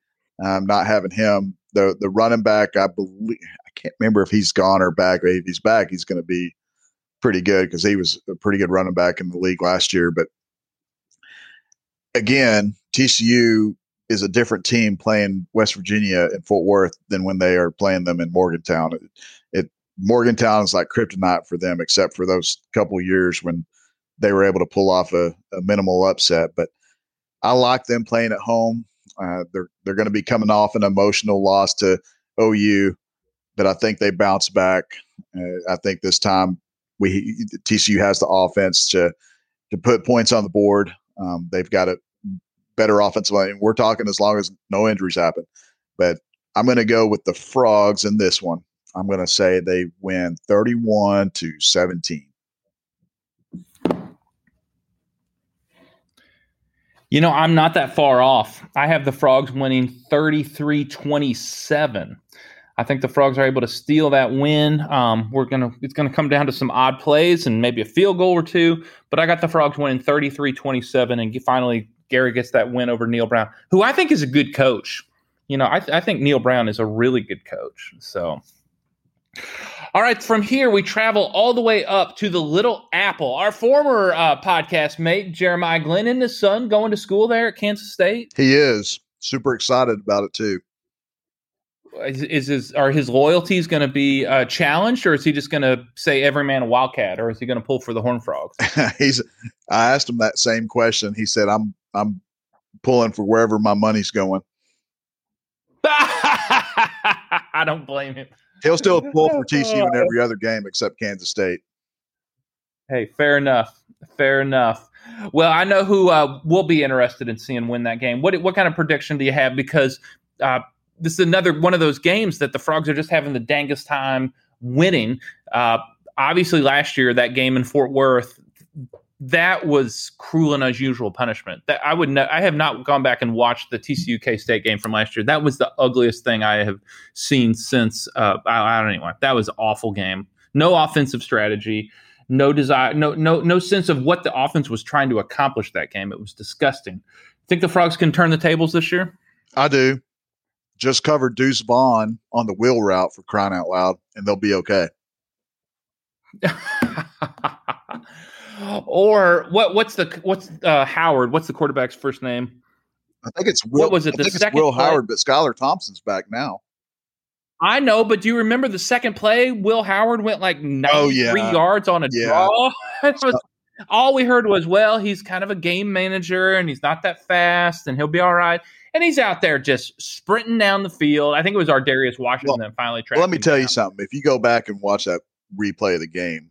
Um, not having him, the the running back, I believe I can't remember if he's gone or back. If he's back, he's going to be pretty good because he was a pretty good running back in the league last year. But again, TCU is a different team playing West Virginia in Fort Worth than when they are playing them in Morgantown. It, it Morgantown is like kryptonite for them, except for those couple years when they were able to pull off a, a minimal upset. But I like them playing at home. Uh, they're they're going to be coming off an emotional loss to OU, but I think they bounce back. Uh, I think this time we TCU has the offense to to put points on the board. Um, they've got a better offensive line. We're talking as long as no injuries happen. But I'm going to go with the Frogs in this one. I'm going to say they win 31 to 17. You know, I'm not that far off. I have the Frogs winning 33 27. I think the Frogs are able to steal that win. Um, we're gonna it's gonna come down to some odd plays and maybe a field goal or two. But I got the Frogs winning 33-27 and finally Gary gets that win over Neal Brown, who I think is a good coach. You know, I, th- I think Neal Brown is a really good coach. So, all right, from here we travel all the way up to the Little Apple. Our former uh, podcast mate Jeremiah Glenn and his son going to school there at Kansas State. He is super excited about it too is, is his are his loyalties going to be uh, challenged, or is he just going to say every man a wildcat, or is he going to pull for the Horn Frogs? He's. I asked him that same question. He said, "I'm I'm pulling for wherever my money's going." I don't blame him. He'll still pull for TCU in every other game except Kansas State. Hey, fair enough. Fair enough. Well, I know who uh, will be interested in seeing win that game. What what kind of prediction do you have? Because uh, this is another one of those games that the Frogs are just having the dangest time winning. Uh, obviously, last year that game in Fort Worth, that was cruel and unusual punishment. That I would, I have not gone back and watched the TCU K State game from last year. That was the ugliest thing I have seen since. Uh, I, I don't know. That was awful game. No offensive strategy. No desire. No no no sense of what the offense was trying to accomplish that game. It was disgusting. Think the Frogs can turn the tables this year? I do just cover Deuce Vaughn on the wheel route for crying out loud, and they'll be okay. or what? What's the what's uh, Howard? What's the quarterback's first name? I think it's Will, what was it? I the second Will play? Howard, but Skylar Thompson's back now. I know, but do you remember the second play? Will Howard went like 93 oh, yeah. yards on a yeah. draw. was, all we heard was, well, he's kind of a game manager and he's not that fast and he'll be all right and he's out there just sprinting down the field. I think it was Ar'Darius Washington well, that finally tracked. Let me tell down. you something. If you go back and watch that replay of the game,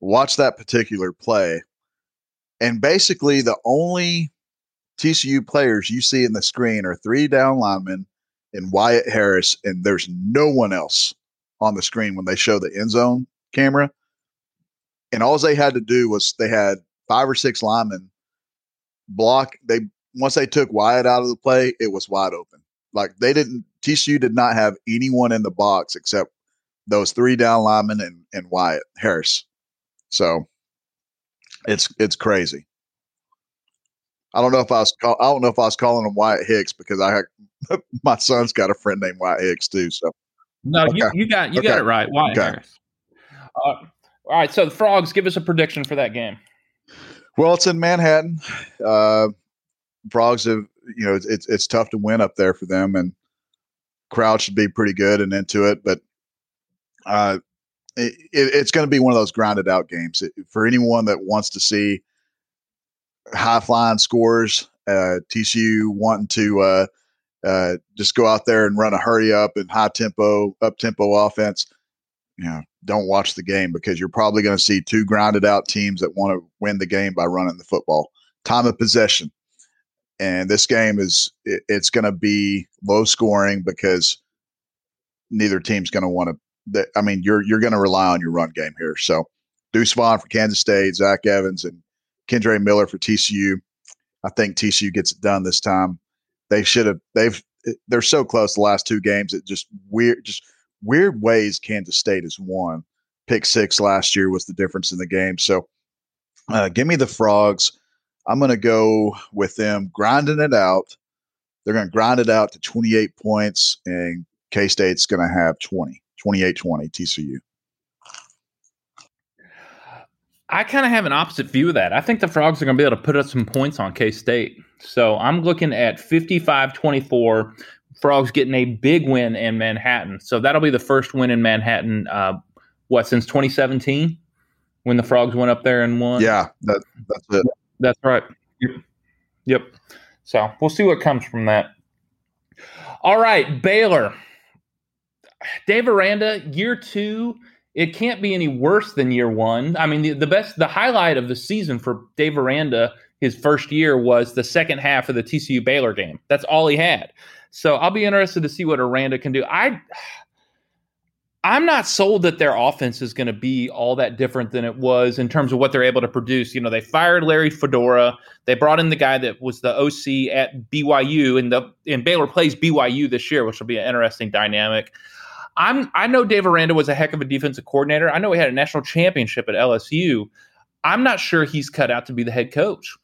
watch that particular play, and basically the only TCU players you see in the screen are three down linemen and Wyatt Harris, and there's no one else on the screen when they show the end zone camera. And all they had to do was they had five or six linemen block. They once they took Wyatt out of the play, it was wide open. Like they didn't TCU did not have anyone in the box except those three down linemen and, and Wyatt Harris. So it's it's crazy. I don't know if I was call, I don't know if I was calling him Wyatt Hicks because I had, my son's got a friend named Wyatt Hicks too. So No, okay. you, you got you okay. got it right. Wyatt okay. Harris. Uh, all right, so the frogs, give us a prediction for that game. Well, it's in Manhattan. Uh, frogs have you know it's it's tough to win up there for them, and crowd should be pretty good and into it. But uh, it, it's going to be one of those grounded out games for anyone that wants to see high flying scores. Uh, TCU wanting to uh, uh, just go out there and run a hurry up and high tempo, up tempo offense. You know, don't watch the game because you're probably going to see two grounded out teams that want to win the game by running the football. Time of possession, and this game is it, it's going to be low scoring because neither team's going to want to. I mean, you're you're going to rely on your run game here. So, Deuce Vaughn for Kansas State, Zach Evans, and Kendre Miller for TCU. I think TCU gets it done this time. They should have. They've. They're so close the last two games. It just weird. Just weird ways Kansas State has won. Pick six last year was the difference in the game. So, uh, give me the frogs. I'm going to go with them grinding it out. They're going to grind it out to 28 points, and K State's going to have 20, 28 20 TCU. I kind of have an opposite view of that. I think the Frogs are going to be able to put up some points on K State. So I'm looking at 55 24. Frogs getting a big win in Manhattan. So that'll be the first win in Manhattan, uh, what, since 2017 when the Frogs went up there and won? Yeah, that, that's it. That's right. Yep. yep. So we'll see what comes from that. All right, Baylor. Dave Aranda, year two, it can't be any worse than year one. I mean, the, the best, the highlight of the season for Dave Aranda, his first year, was the second half of the TCU Baylor game. That's all he had. So I'll be interested to see what Aranda can do. I I'm not sold that their offense is going to be all that different than it was in terms of what they're able to produce. You know, they fired Larry Fedora. They brought in the guy that was the OC at BYU, and the and Baylor plays BYU this year, which will be an interesting dynamic. I'm I know Dave Aranda was a heck of a defensive coordinator. I know he had a national championship at LSU. I'm not sure he's cut out to be the head coach.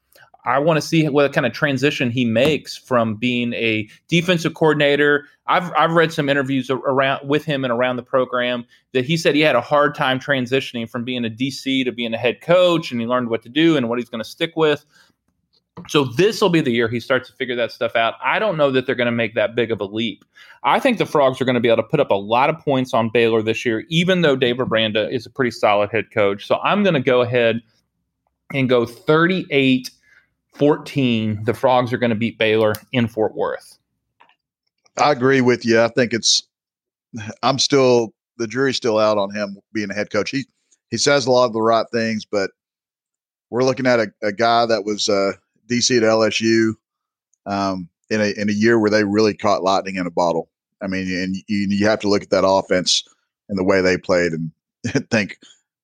I want to see what kind of transition he makes from being a defensive coordinator. I've I've read some interviews around with him and around the program that he said he had a hard time transitioning from being a DC to being a head coach, and he learned what to do and what he's going to stick with. So this will be the year he starts to figure that stuff out. I don't know that they're going to make that big of a leap. I think the Frogs are going to be able to put up a lot of points on Baylor this year, even though Dave Aranda is a pretty solid head coach. So I'm going to go ahead and go 38 14, the Frogs are going to beat Baylor in Fort Worth. I agree with you. I think it's, I'm still, the jury's still out on him being a head coach. He, he says a lot of the right things, but we're looking at a, a guy that was uh, DC at LSU um, in a in a year where they really caught lightning in a bottle. I mean, and you, you have to look at that offense and the way they played and think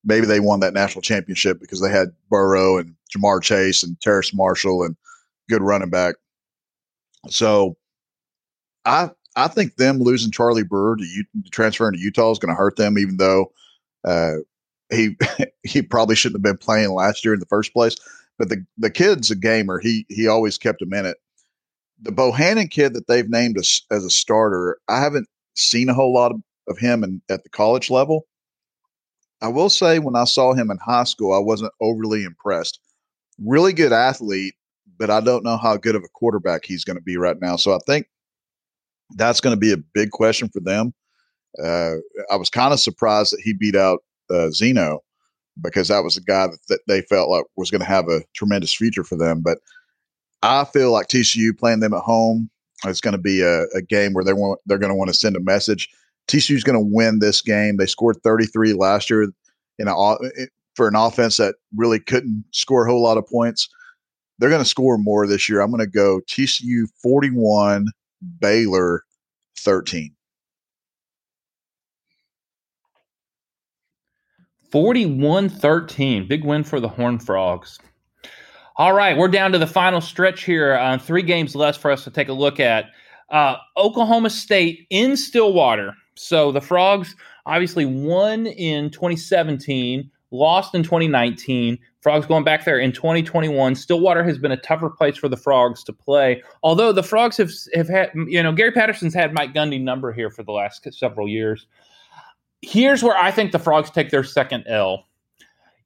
maybe they won that national championship because they had Burrow and Ja'Marr Chase and Terrace Marshall and good running back. So I I think them losing Charlie Brewer to U- transferring to Utah is going to hurt them, even though uh, he he probably shouldn't have been playing last year in the first place. But the the kid's a gamer. He he always kept him in it. The Bohanon kid that they've named as, as a starter, I haven't seen a whole lot of, of him in, at the college level. I will say when I saw him in high school, I wasn't overly impressed. Really good athlete, but I don't know how good of a quarterback he's going to be right now. So I think that's going to be a big question for them. Uh, I was kind of surprised that he beat out uh, Zeno because that was a guy that, that they felt like was going to have a tremendous future for them. But I feel like TCU playing them at home is going to be a, a game where they want they're going to want to send a message TCU's going to win this game. They scored 33 last year in a, for an offense that really couldn't score a whole lot of points. They're going to score more this year. I'm going to go TCU 41, Baylor 13. 41 13. Big win for the Horn Frogs. All right, we're down to the final stretch here. Uh, three games left for us to take a look at. Uh, Oklahoma State in Stillwater so the Frogs obviously won in 2017, lost in 2019. Frogs going back there in 2021. Stillwater has been a tougher place for the Frogs to play. Although the Frogs have have had, you know, Gary Patterson's had Mike Gundy number here for the last several years. Here's where I think the Frogs take their second L.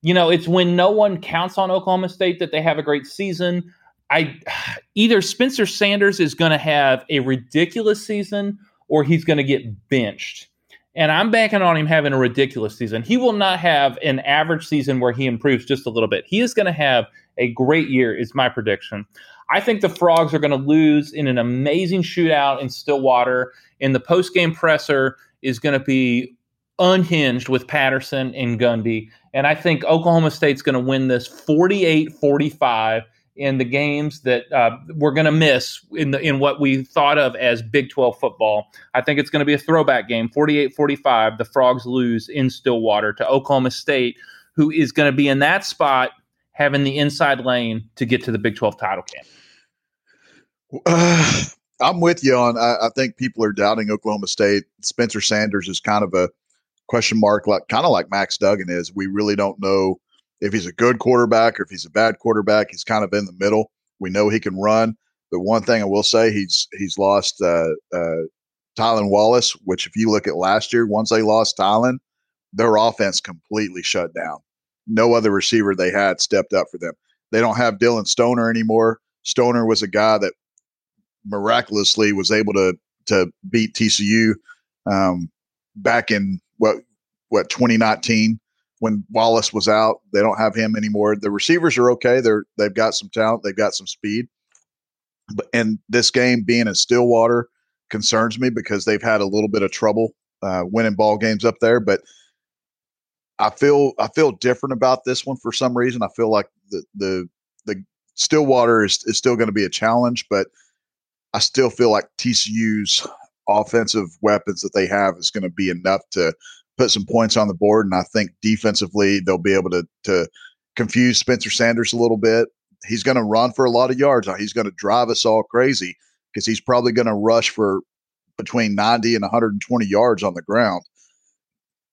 You know, it's when no one counts on Oklahoma State that they have a great season. I either Spencer Sanders is going to have a ridiculous season or he's going to get benched. And I'm banking on him having a ridiculous season. He will not have an average season where he improves just a little bit. He is going to have a great year, is my prediction. I think the Frogs are going to lose in an amazing shootout in Stillwater. And the post game presser is going to be unhinged with Patterson and Gundy. And I think Oklahoma State's going to win this 48 45 in the games that uh, we're going to miss in the in what we thought of as Big 12 football. I think it's going to be a throwback game, 48-45. The Frogs lose in Stillwater to Oklahoma State, who is going to be in that spot having the inside lane to get to the Big 12 title game. Uh, I'm with you on. I, I think people are doubting Oklahoma State. Spencer Sanders is kind of a question mark, like kind of like Max Duggan is. We really don't know if he's a good quarterback or if he's a bad quarterback. He's kind of in the middle. We know he can run, but one thing I will say, he's he's lost uh, uh, Tylan Wallace, which if you look at last year, once they lost Tylan, their offense completely shut down. No other receiver they had stepped up for them. They don't have Dillon Stoner anymore. Stoner was a guy that miraculously was able to to beat TCU um, back in what what 2019 when Wallace was out. They don't have him anymore. The receivers are okay. They're they've got some talent. They've got some speed. But and this game being in Stillwater concerns me because they've had a little bit of trouble uh, winning ball games up there. But I feel I feel different about this one for some reason. I feel like the the the Stillwater is, is still going to be a challenge, but I still feel like TCU's offensive weapons that they have is going to be enough to put some points on the board. And I think defensively, they'll be able to, to confuse Spencer Sanders a little bit. He's going to run for a lot of yards. He's going to drive us all crazy because he's probably going to rush for between 90 and 120 yards on the ground.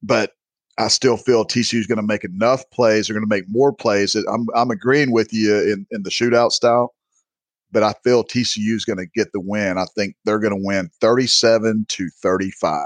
But I still feel TCU is going to make enough plays. They're going to make more plays. I'm, I'm agreeing with you in, in the shootout style, but I feel TCU is going to get the win. I think they're going to win 37 to 35.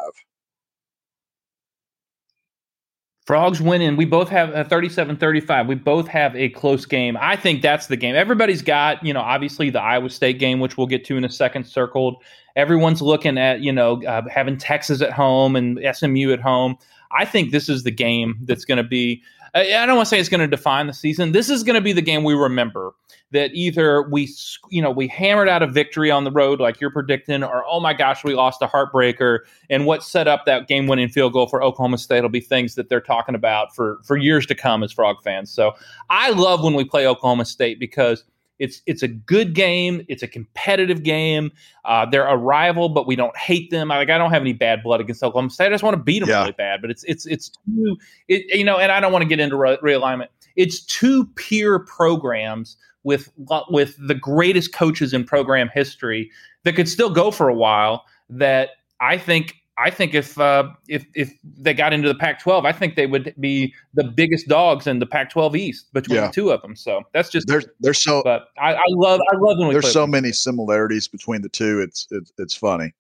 Frogs winning. We both have a 37 35. We both have a close game. I think that's the game. Everybody's got, you know, obviously the Iowa State game, which we'll get to in a second, circled. Everyone's looking at, you know, uh, having Texas at home and SMU at home. I think this is the game that's going to be I don't want to say it's going to define the season. This is going to be the game we remember that either we, you know, we hammered out a victory on the road like you're predicting, or oh my gosh, we lost a heartbreaker. And what set up that game-winning field goal for Oklahoma State will be things that they're talking about for for years to come as Frog fans. So I love when we play Oklahoma State because it's it's a good game. It's a competitive game. Uh, they're a rival, but we don't hate them. I, like I don't have any bad blood against Oklahoma State. I just want to beat them yeah. really bad. But it's it's it's too it, you know, and I don't want to get into re- realignment. It's two peer programs with with the greatest coaches in program history that could still go for a while. That I think I think if uh, if if they got into the Pac-12, I think they would be the biggest dogs in the Pac-12 East between yeah. the two of them. So that's just there's there's so. But I, I love I love when there's so them. many similarities between the two. It's it's it's funny.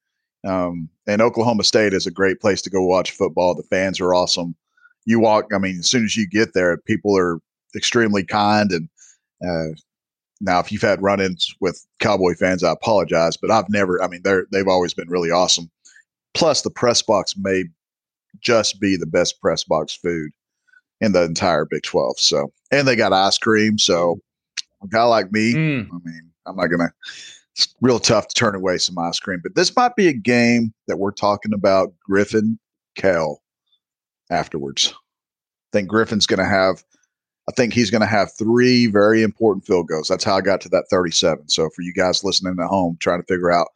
Um, and Oklahoma State is a great place to go watch football. The fans are awesome. You walk. I mean, as soon as you get there, people are extremely kind and. Uh, now, if you've had run-ins with Cowboy fans, I apologize, but I've never. I mean, they're they've always been really awesome Plus, the press box may just be the best press box food in the entire Big 12. So, and they got ice cream. So, a guy like me, mm. I mean, I'm not going to, it's real tough to turn away some ice cream. But this might be a game that we're talking about Griffin Kell afterwards. I think Griffin's going to have, I think he's going to have three very important field goals. That's how I got to that 37. So, for you guys listening at home, trying to figure out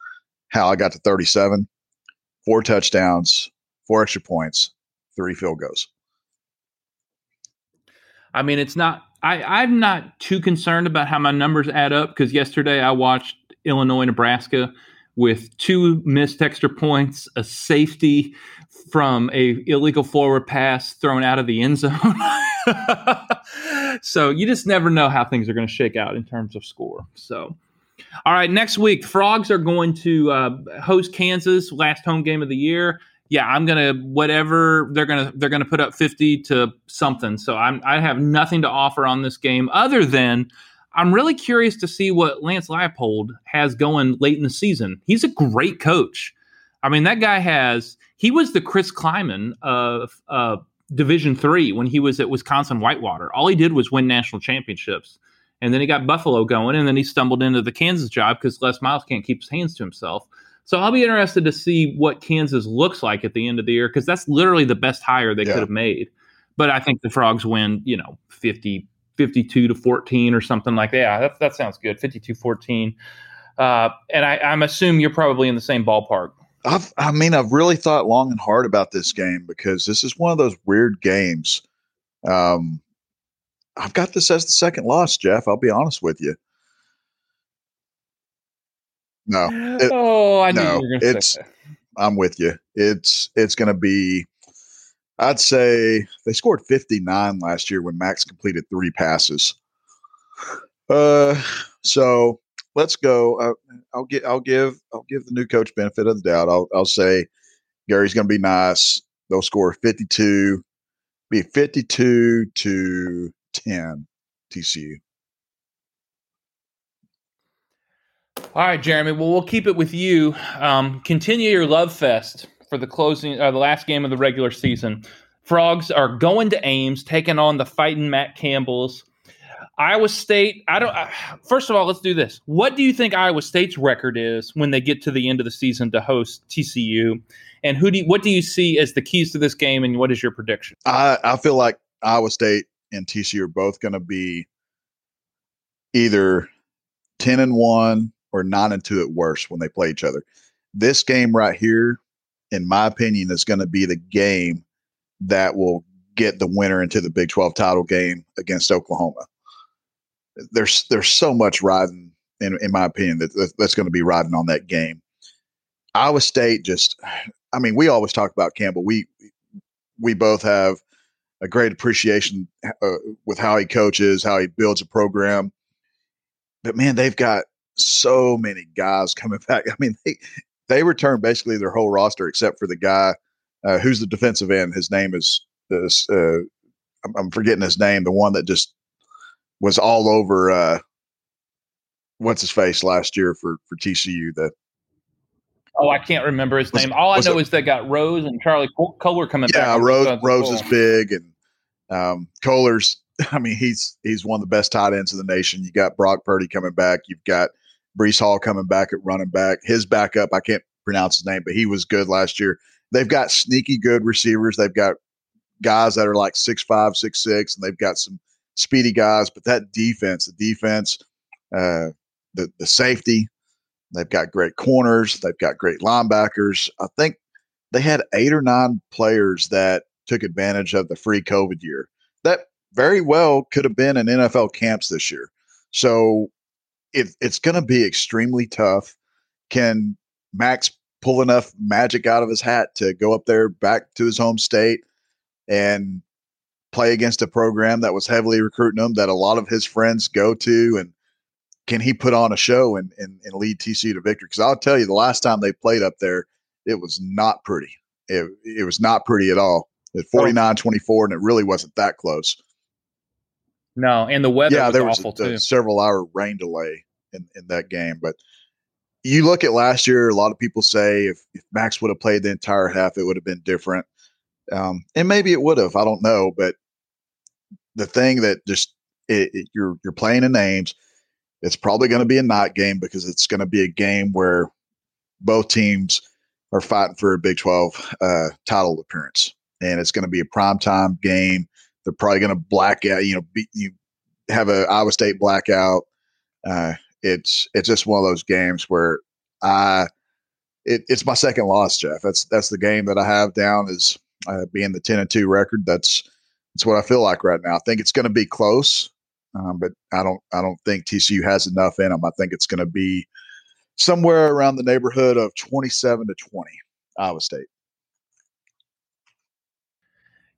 how I got to 37, four touchdowns, four extra points, three field goals. I mean, it's not. I, I'm not too concerned about how my numbers add up because yesterday I watched Illinois, Nebraska with two missed extra points, a safety from a illegal forward pass thrown out of the end zone. so you just never know how things are going to shake out in terms of score. So, all right, next week, Frogs are going to uh, host Kansas, last home game of the year. Yeah, I'm gonna whatever they're gonna they're gonna put up 50 to something. So I'm I have nothing to offer on this game other than I'm really curious to see what Lance Leipold has going late in the season. He's a great coach. I mean, that guy has he was the Chris Klieman of uh, Division three when he was at Wisconsin Whitewater. All he did was win national championships. And then he got Buffalo going, and then he stumbled into the Kansas job because Les Miles can't keep his hands to himself. So I'll be interested to see what Kansas looks like at the end of the year because that's literally the best hire they yeah. could have made. But I think the Frogs win, you know, 50, 52 to 14 or something like that. Yeah, that, that sounds good. 52 14. Uh, and I, I'm assuming you're probably in the same ballpark. I've, I mean, I've really thought long and hard about this game because this is one of those weird games. Um, I've got this as the second loss, Jeff. I'll be honest with you. No. It, oh, I know. you were going to say that. it's. I'm with you. It's it's going to be. I'd say they scored 59 last year when Max completed three passes. Uh, so let's go. Uh, I'll get. I'll give. I'll give the new coach benefit of the doubt. I'll. I'll say Gary's going to be nice. They'll score 52. Be 52 to 10 TCU. All right, Jeremy. Well, we'll keep it with you. Um, continue your love fest for the closing, uh, the last game of the regular season. Frogs are going to Ames, taking on the fighting Matt Campbells. Iowa State. I don't. Uh, first of all, let's do this. What do you think Iowa State's record is when they get to the end of the season to host TCU? And who do you, what do you see as the keys to this game? And what is your prediction? I I feel like Iowa State and TCU are both going to be either ten and one or nine and two at worst when they play each other. This game right here, in my opinion, is going to be the game that will get the winner into the Big 12 title game against Oklahoma. There's there's so much riding, in, in my opinion, that that's going to be riding on that game. Iowa State just, I mean, we always talk about Campbell. We we both have a great appreciation uh, with how he coaches, how he builds a program. But man, they've got so many guys coming back. I mean, they they returned basically their whole roster except for the guy uh, who's the defensive end. His name is. Uh, I'm, I'm, forgetting his name. The one that just was all over. Uh, what's his face last year for for TCU? That Oh, I can't remember his was, name. All I know it, is they got Rose and Charlie Kolar coming yeah, back. Yeah, Rose Rose is big, and um, Kolar's. I mean, he's he's one of the best tight ends in the nation. You got Brock Purdy coming back. You've got Breece Hall coming back at running back. His backup, I can't pronounce his name, but he was good last year. They've got sneaky good receivers. They've got guys that are like six five, six six, and they've got some speedy guys. But that defense, the defense, uh, the the safety, they've got great corners. They've got great linebackers. I think they had eight or nine players that took advantage of the free COVID year. That very well could have been in NFL camps this year. So it, it's going to be extremely tough. Can Max pull enough magic out of his hat to go up there back to his home state and play against a program that was heavily recruiting him that a lot of his friends go to and can he put on a show and, and, and lead TCU to victory? Because I'll tell you, the last time they played up there, it was not pretty. It, it was not pretty at all. At 49 24, and it really wasn't that close. No, and the weather yeah, was there was awful a, a several hour rain delay in, in that game. But you look at last year, a lot of people say if, if Max would have played the entire half, it would have been different. Um, and maybe it would have. I don't know. But the thing that just it, it, you're you're playing in Ames. It's probably going to be a night game because it's going to be a game where both teams are fighting for a Big 12 uh, title appearance, and it's going to be a prime time game. They're probably going to black out, you know, be, you have a Iowa State blackout. Uh, it's it's just one of those games where I it, it's my second loss, Jeff. That's that's the game that I have down as uh, being the ten and two record. That's that's what I feel like right now. I think it's going to be close, um, but I don't I don't think TCU has enough in them. I think it's going to be somewhere around the neighborhood of twenty seven to twenty. Iowa State.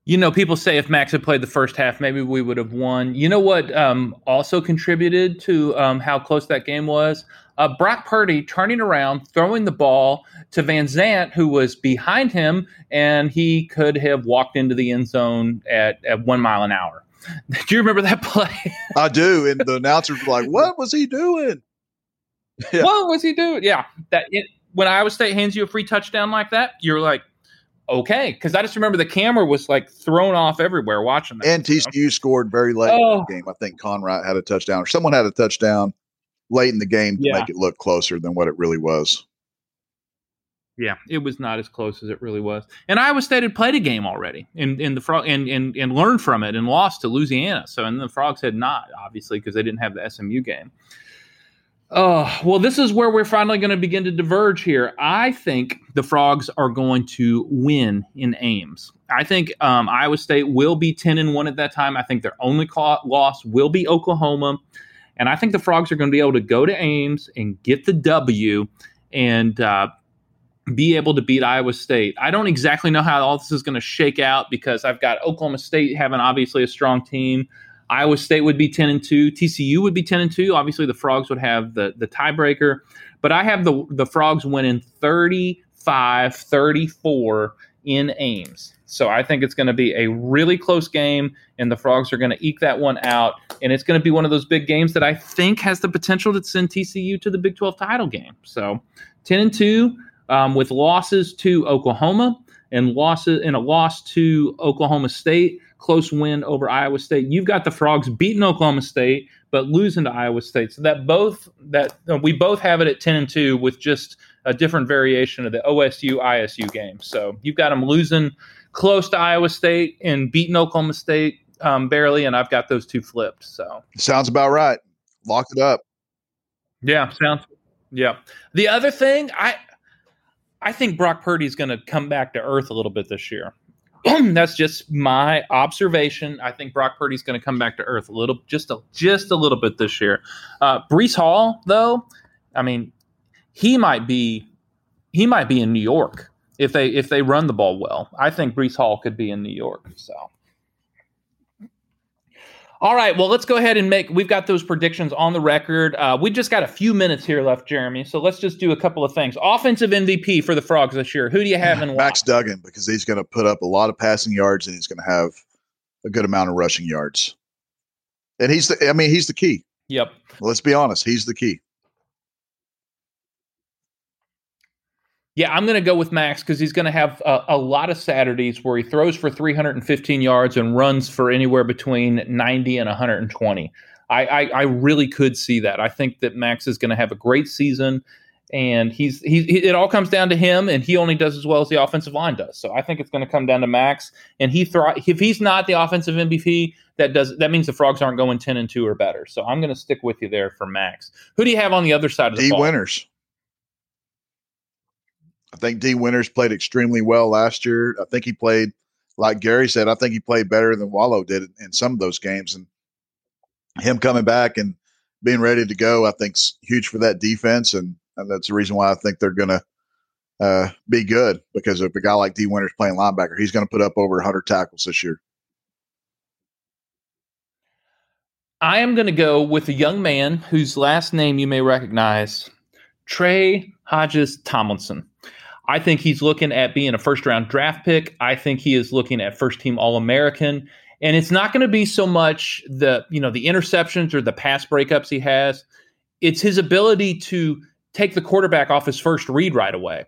You know, people say if Max had played the first half, maybe we would have won. You know what um, also contributed to um, how close that game was? Uh, Brock Purdy turning around, throwing the ball to Van Zant, who was behind him, and he could have walked into the end zone at, at one mile an hour. Do you remember that play? I do. And the announcers were like, what was he doing? Yeah. What was he doing? Yeah. That it, when Iowa State hands you a free touchdown like that, you're like, okay. Because I just remember the camera was like thrown off everywhere watching that. And TCU scored very late oh. in the oh. game. I think Conrad had a touchdown or someone had a touchdown late in the game to yeah. make it look closer than what it really was. Yeah, it was not as close as it really was. And Iowa State had played a game already in, in the frog and, and and learned from it and lost to Louisiana. So and the frogs had not, obviously, because they didn't have the SMU game. Oh, well, this is where we're finally going to begin to diverge here. I think the Frogs are going to win in Ames. I think um, Iowa State will be 10 and 1 at that time. I think their only loss will be Oklahoma. And I think the Frogs are going to be able to go to Ames and get the W and uh, be able to beat Iowa State. I don't exactly know how all this is going to shake out because I've got Oklahoma State having obviously a strong team. Iowa State would be 10 and 2. TCU would be 10 and 2. Obviously, the Frogs would have the, the tiebreaker. But I have the, the Frogs winning 35 34 in Ames. So I think it's going to be a really close game, and the Frogs are going to eke that one out. And it's going to be one of those big games that I think has the potential to send TCU to the Big 12 title game. So 10 and 2 um, with losses to Oklahoma and losses and a loss to Oklahoma State close win over Iowa State. You've got the Frogs beating Oklahoma State, but losing to Iowa State. So that both that uh, we both have it at ten and two with just a different variation of the OSU ISU game. So you've got them losing close to Iowa State and beating Oklahoma State um, barely, and I've got those two flipped. So sounds about right. Lock it up. Yeah, sounds. Yeah. The other thing, I I think Brock Purdy is going to come back to earth a little bit this year. that's just my observation. I think Brock Purdy's going to come back to earth a little, just a just a little bit this year. Uh, Breece Hall, though, I mean, he might be he might be in New York if they if they run the ball well. I think Breece Hall could be in New York. So all right, well, let's go ahead and make. We've got those predictions on the record. Uh, we just got a few minutes here left, Jeremy. So let's just do a couple of things. Offensive MVP for the Frogs this year. Who do you have in Max Duggan because he's going to put up a lot of passing yards and he's going to have a good amount of rushing yards. And he's the. I mean, he's the key. Yep. Let's be honest. He's the key. Yeah, I'm going to go with Max because he's going to have a, a, lot of Saturdays where he throws for 315 yards and runs for anywhere between 90 and 120. I, I, I really could see that. I think that Max is going to have a great season, and he's he, he, It all comes down to him, and he only does as well as the offensive line does. So I think it's going to come down to Max, and he thri- If he's not the offensive MVP, that does that means the Frogs aren't going 10 and two or better. So I'm going to stick with you there for Max. Who do you have on the other side of the D ball? Winters. I think Dee Winters played extremely well last year. I think he played, like Gary said, I think he played better than Wallow did in some of those games. And him coming back and being ready to go, I think's huge for that defense. And, and that's the reason why I think they're going to uh, be good because if a guy like Dee Winters playing linebacker, he's going to put up over 100 tackles this year. I am going to go with a young man whose last name you may recognize, Trey Hodges Tomlinson. I think he's looking at being a first round draft pick. I think he is looking at first team All American. And it's not going to be so much the, you know, the interceptions or the pass breakups he has. It's his ability to take the quarterback off his first read right away.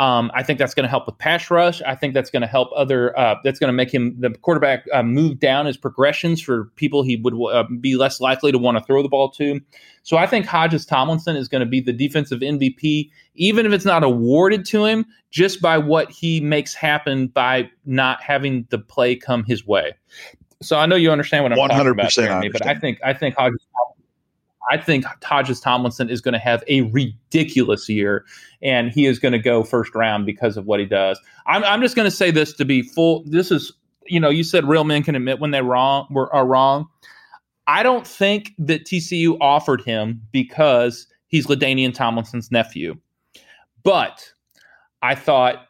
Um, I think that's going to help with pass rush. I think that's going to help other. Uh, that's going to make him the quarterback uh, move down his progressions for people he would uh, be less likely to want to throw the ball to. So I think Hodges Tomlinson is going to be the defensive MVP, even if it's not awarded to him, just by what he makes happen by not having the play come his way. So I know you understand what I'm 100% talking about, Jeremy, but I think I think Hodges I think Hodges Tomlinson is going to have a ridiculous year, and he is going to go first round because of what he does. I'm, I'm just going to say this to be full. This is, you know, you said real men can admit when they wrong were, are wrong. I don't think that TCU offered him because he's LaDainian Tomlinson's nephew, but I thought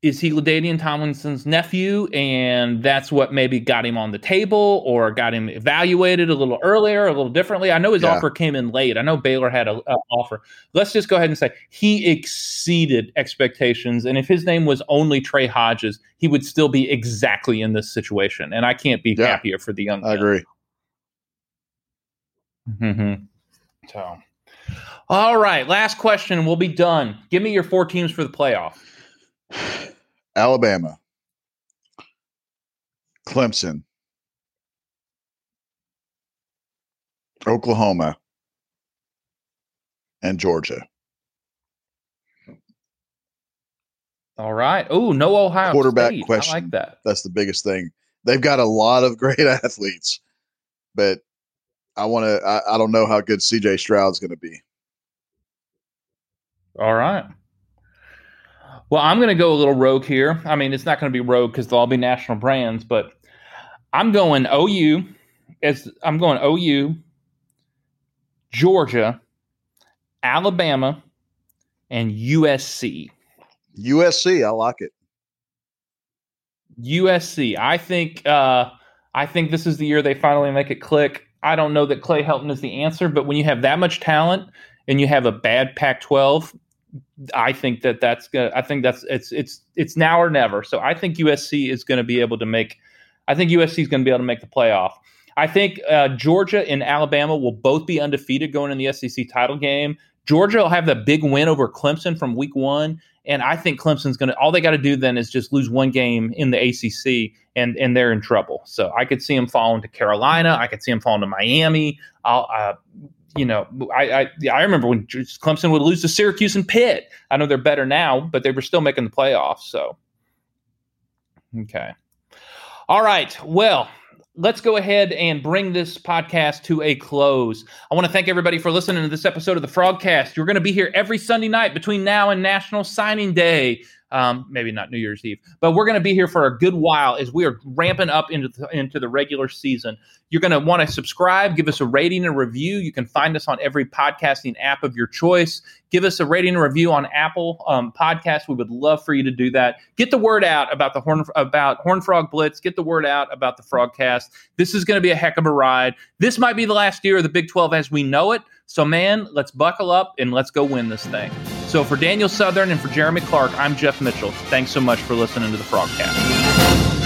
is he LaDainian Tomlinson's nephew, and that's what maybe got him on the table or got him evaluated a little earlier, a little differently. I know his yeah. offer came in late. I know Baylor had an offer. Let's just go ahead and say he exceeded expectations, and if his name was only Trey Hodges, he would still be exactly in this situation. And I can't be yeah, happier for the young. I agree. Mm-hmm. So, all right, last question. We'll be done. Give me your four teams for the playoff. Alabama, Clemson, Oklahoma, and Georgia. All right. Oh, no Ohio quarterback State. question. I like that. That's the biggest thing. They've got a lot of great athletes, but I want to. I, I don't know how good CJ Stroud's going to be. All right. Well, I'm going to go a little rogue here. I mean, it's not going to be rogue because they'll all be national brands, but I'm going OU. As I'm going OU, Georgia, Alabama, and USC. USC, I like it. USC. I think. Uh, I think this is the year they finally make it click. I don't know that Clay Helton is the answer, but when you have that much talent and you have a bad Pac-12, I think that that's gonna. I think that's it's it's it's now or never. So I think USC is going to be able to make. I think USC is going to be able to make the playoff. I think uh, Georgia and Alabama will both be undefeated going in the SEC title game. Georgia will have that big win over Clemson from week one, and I think Clemson's going to. All they got to do then is just lose one game in the ACC, and and they're in trouble. So I could see them falling to Carolina. I could see them falling to Miami. I'll, uh, you know, I, I I remember when Clemson would lose to Syracuse and Pitt. I know they're better now, but they were still making the playoffs. So, okay, all right. Well, let's go ahead and bring this podcast to a close. I want to thank everybody for listening to this episode of the Frogcast. You're going to be here every Sunday night between now and National Signing Day um, maybe not New Year's Eve, but we're going to be here for a good while as we are ramping up into the, into the regular season. You're going to want to subscribe, give us a rating and review. You can find us on every podcasting app of your choice. Give us a rating and review on Apple um, Podcast. We would love for you to do that. Get the word out about the horn about Horn Frog Blitz. Get the word out about the Frogcast. This is going to be a heck of a ride. This might be the last year of the Big 12 as we know it. So, man, let's buckle up and let's go win this thing. So, for Daniel Southern and for Jeremy Clark, I'm Jeff Mitchell. Thanks so much for listening to the Frogcast.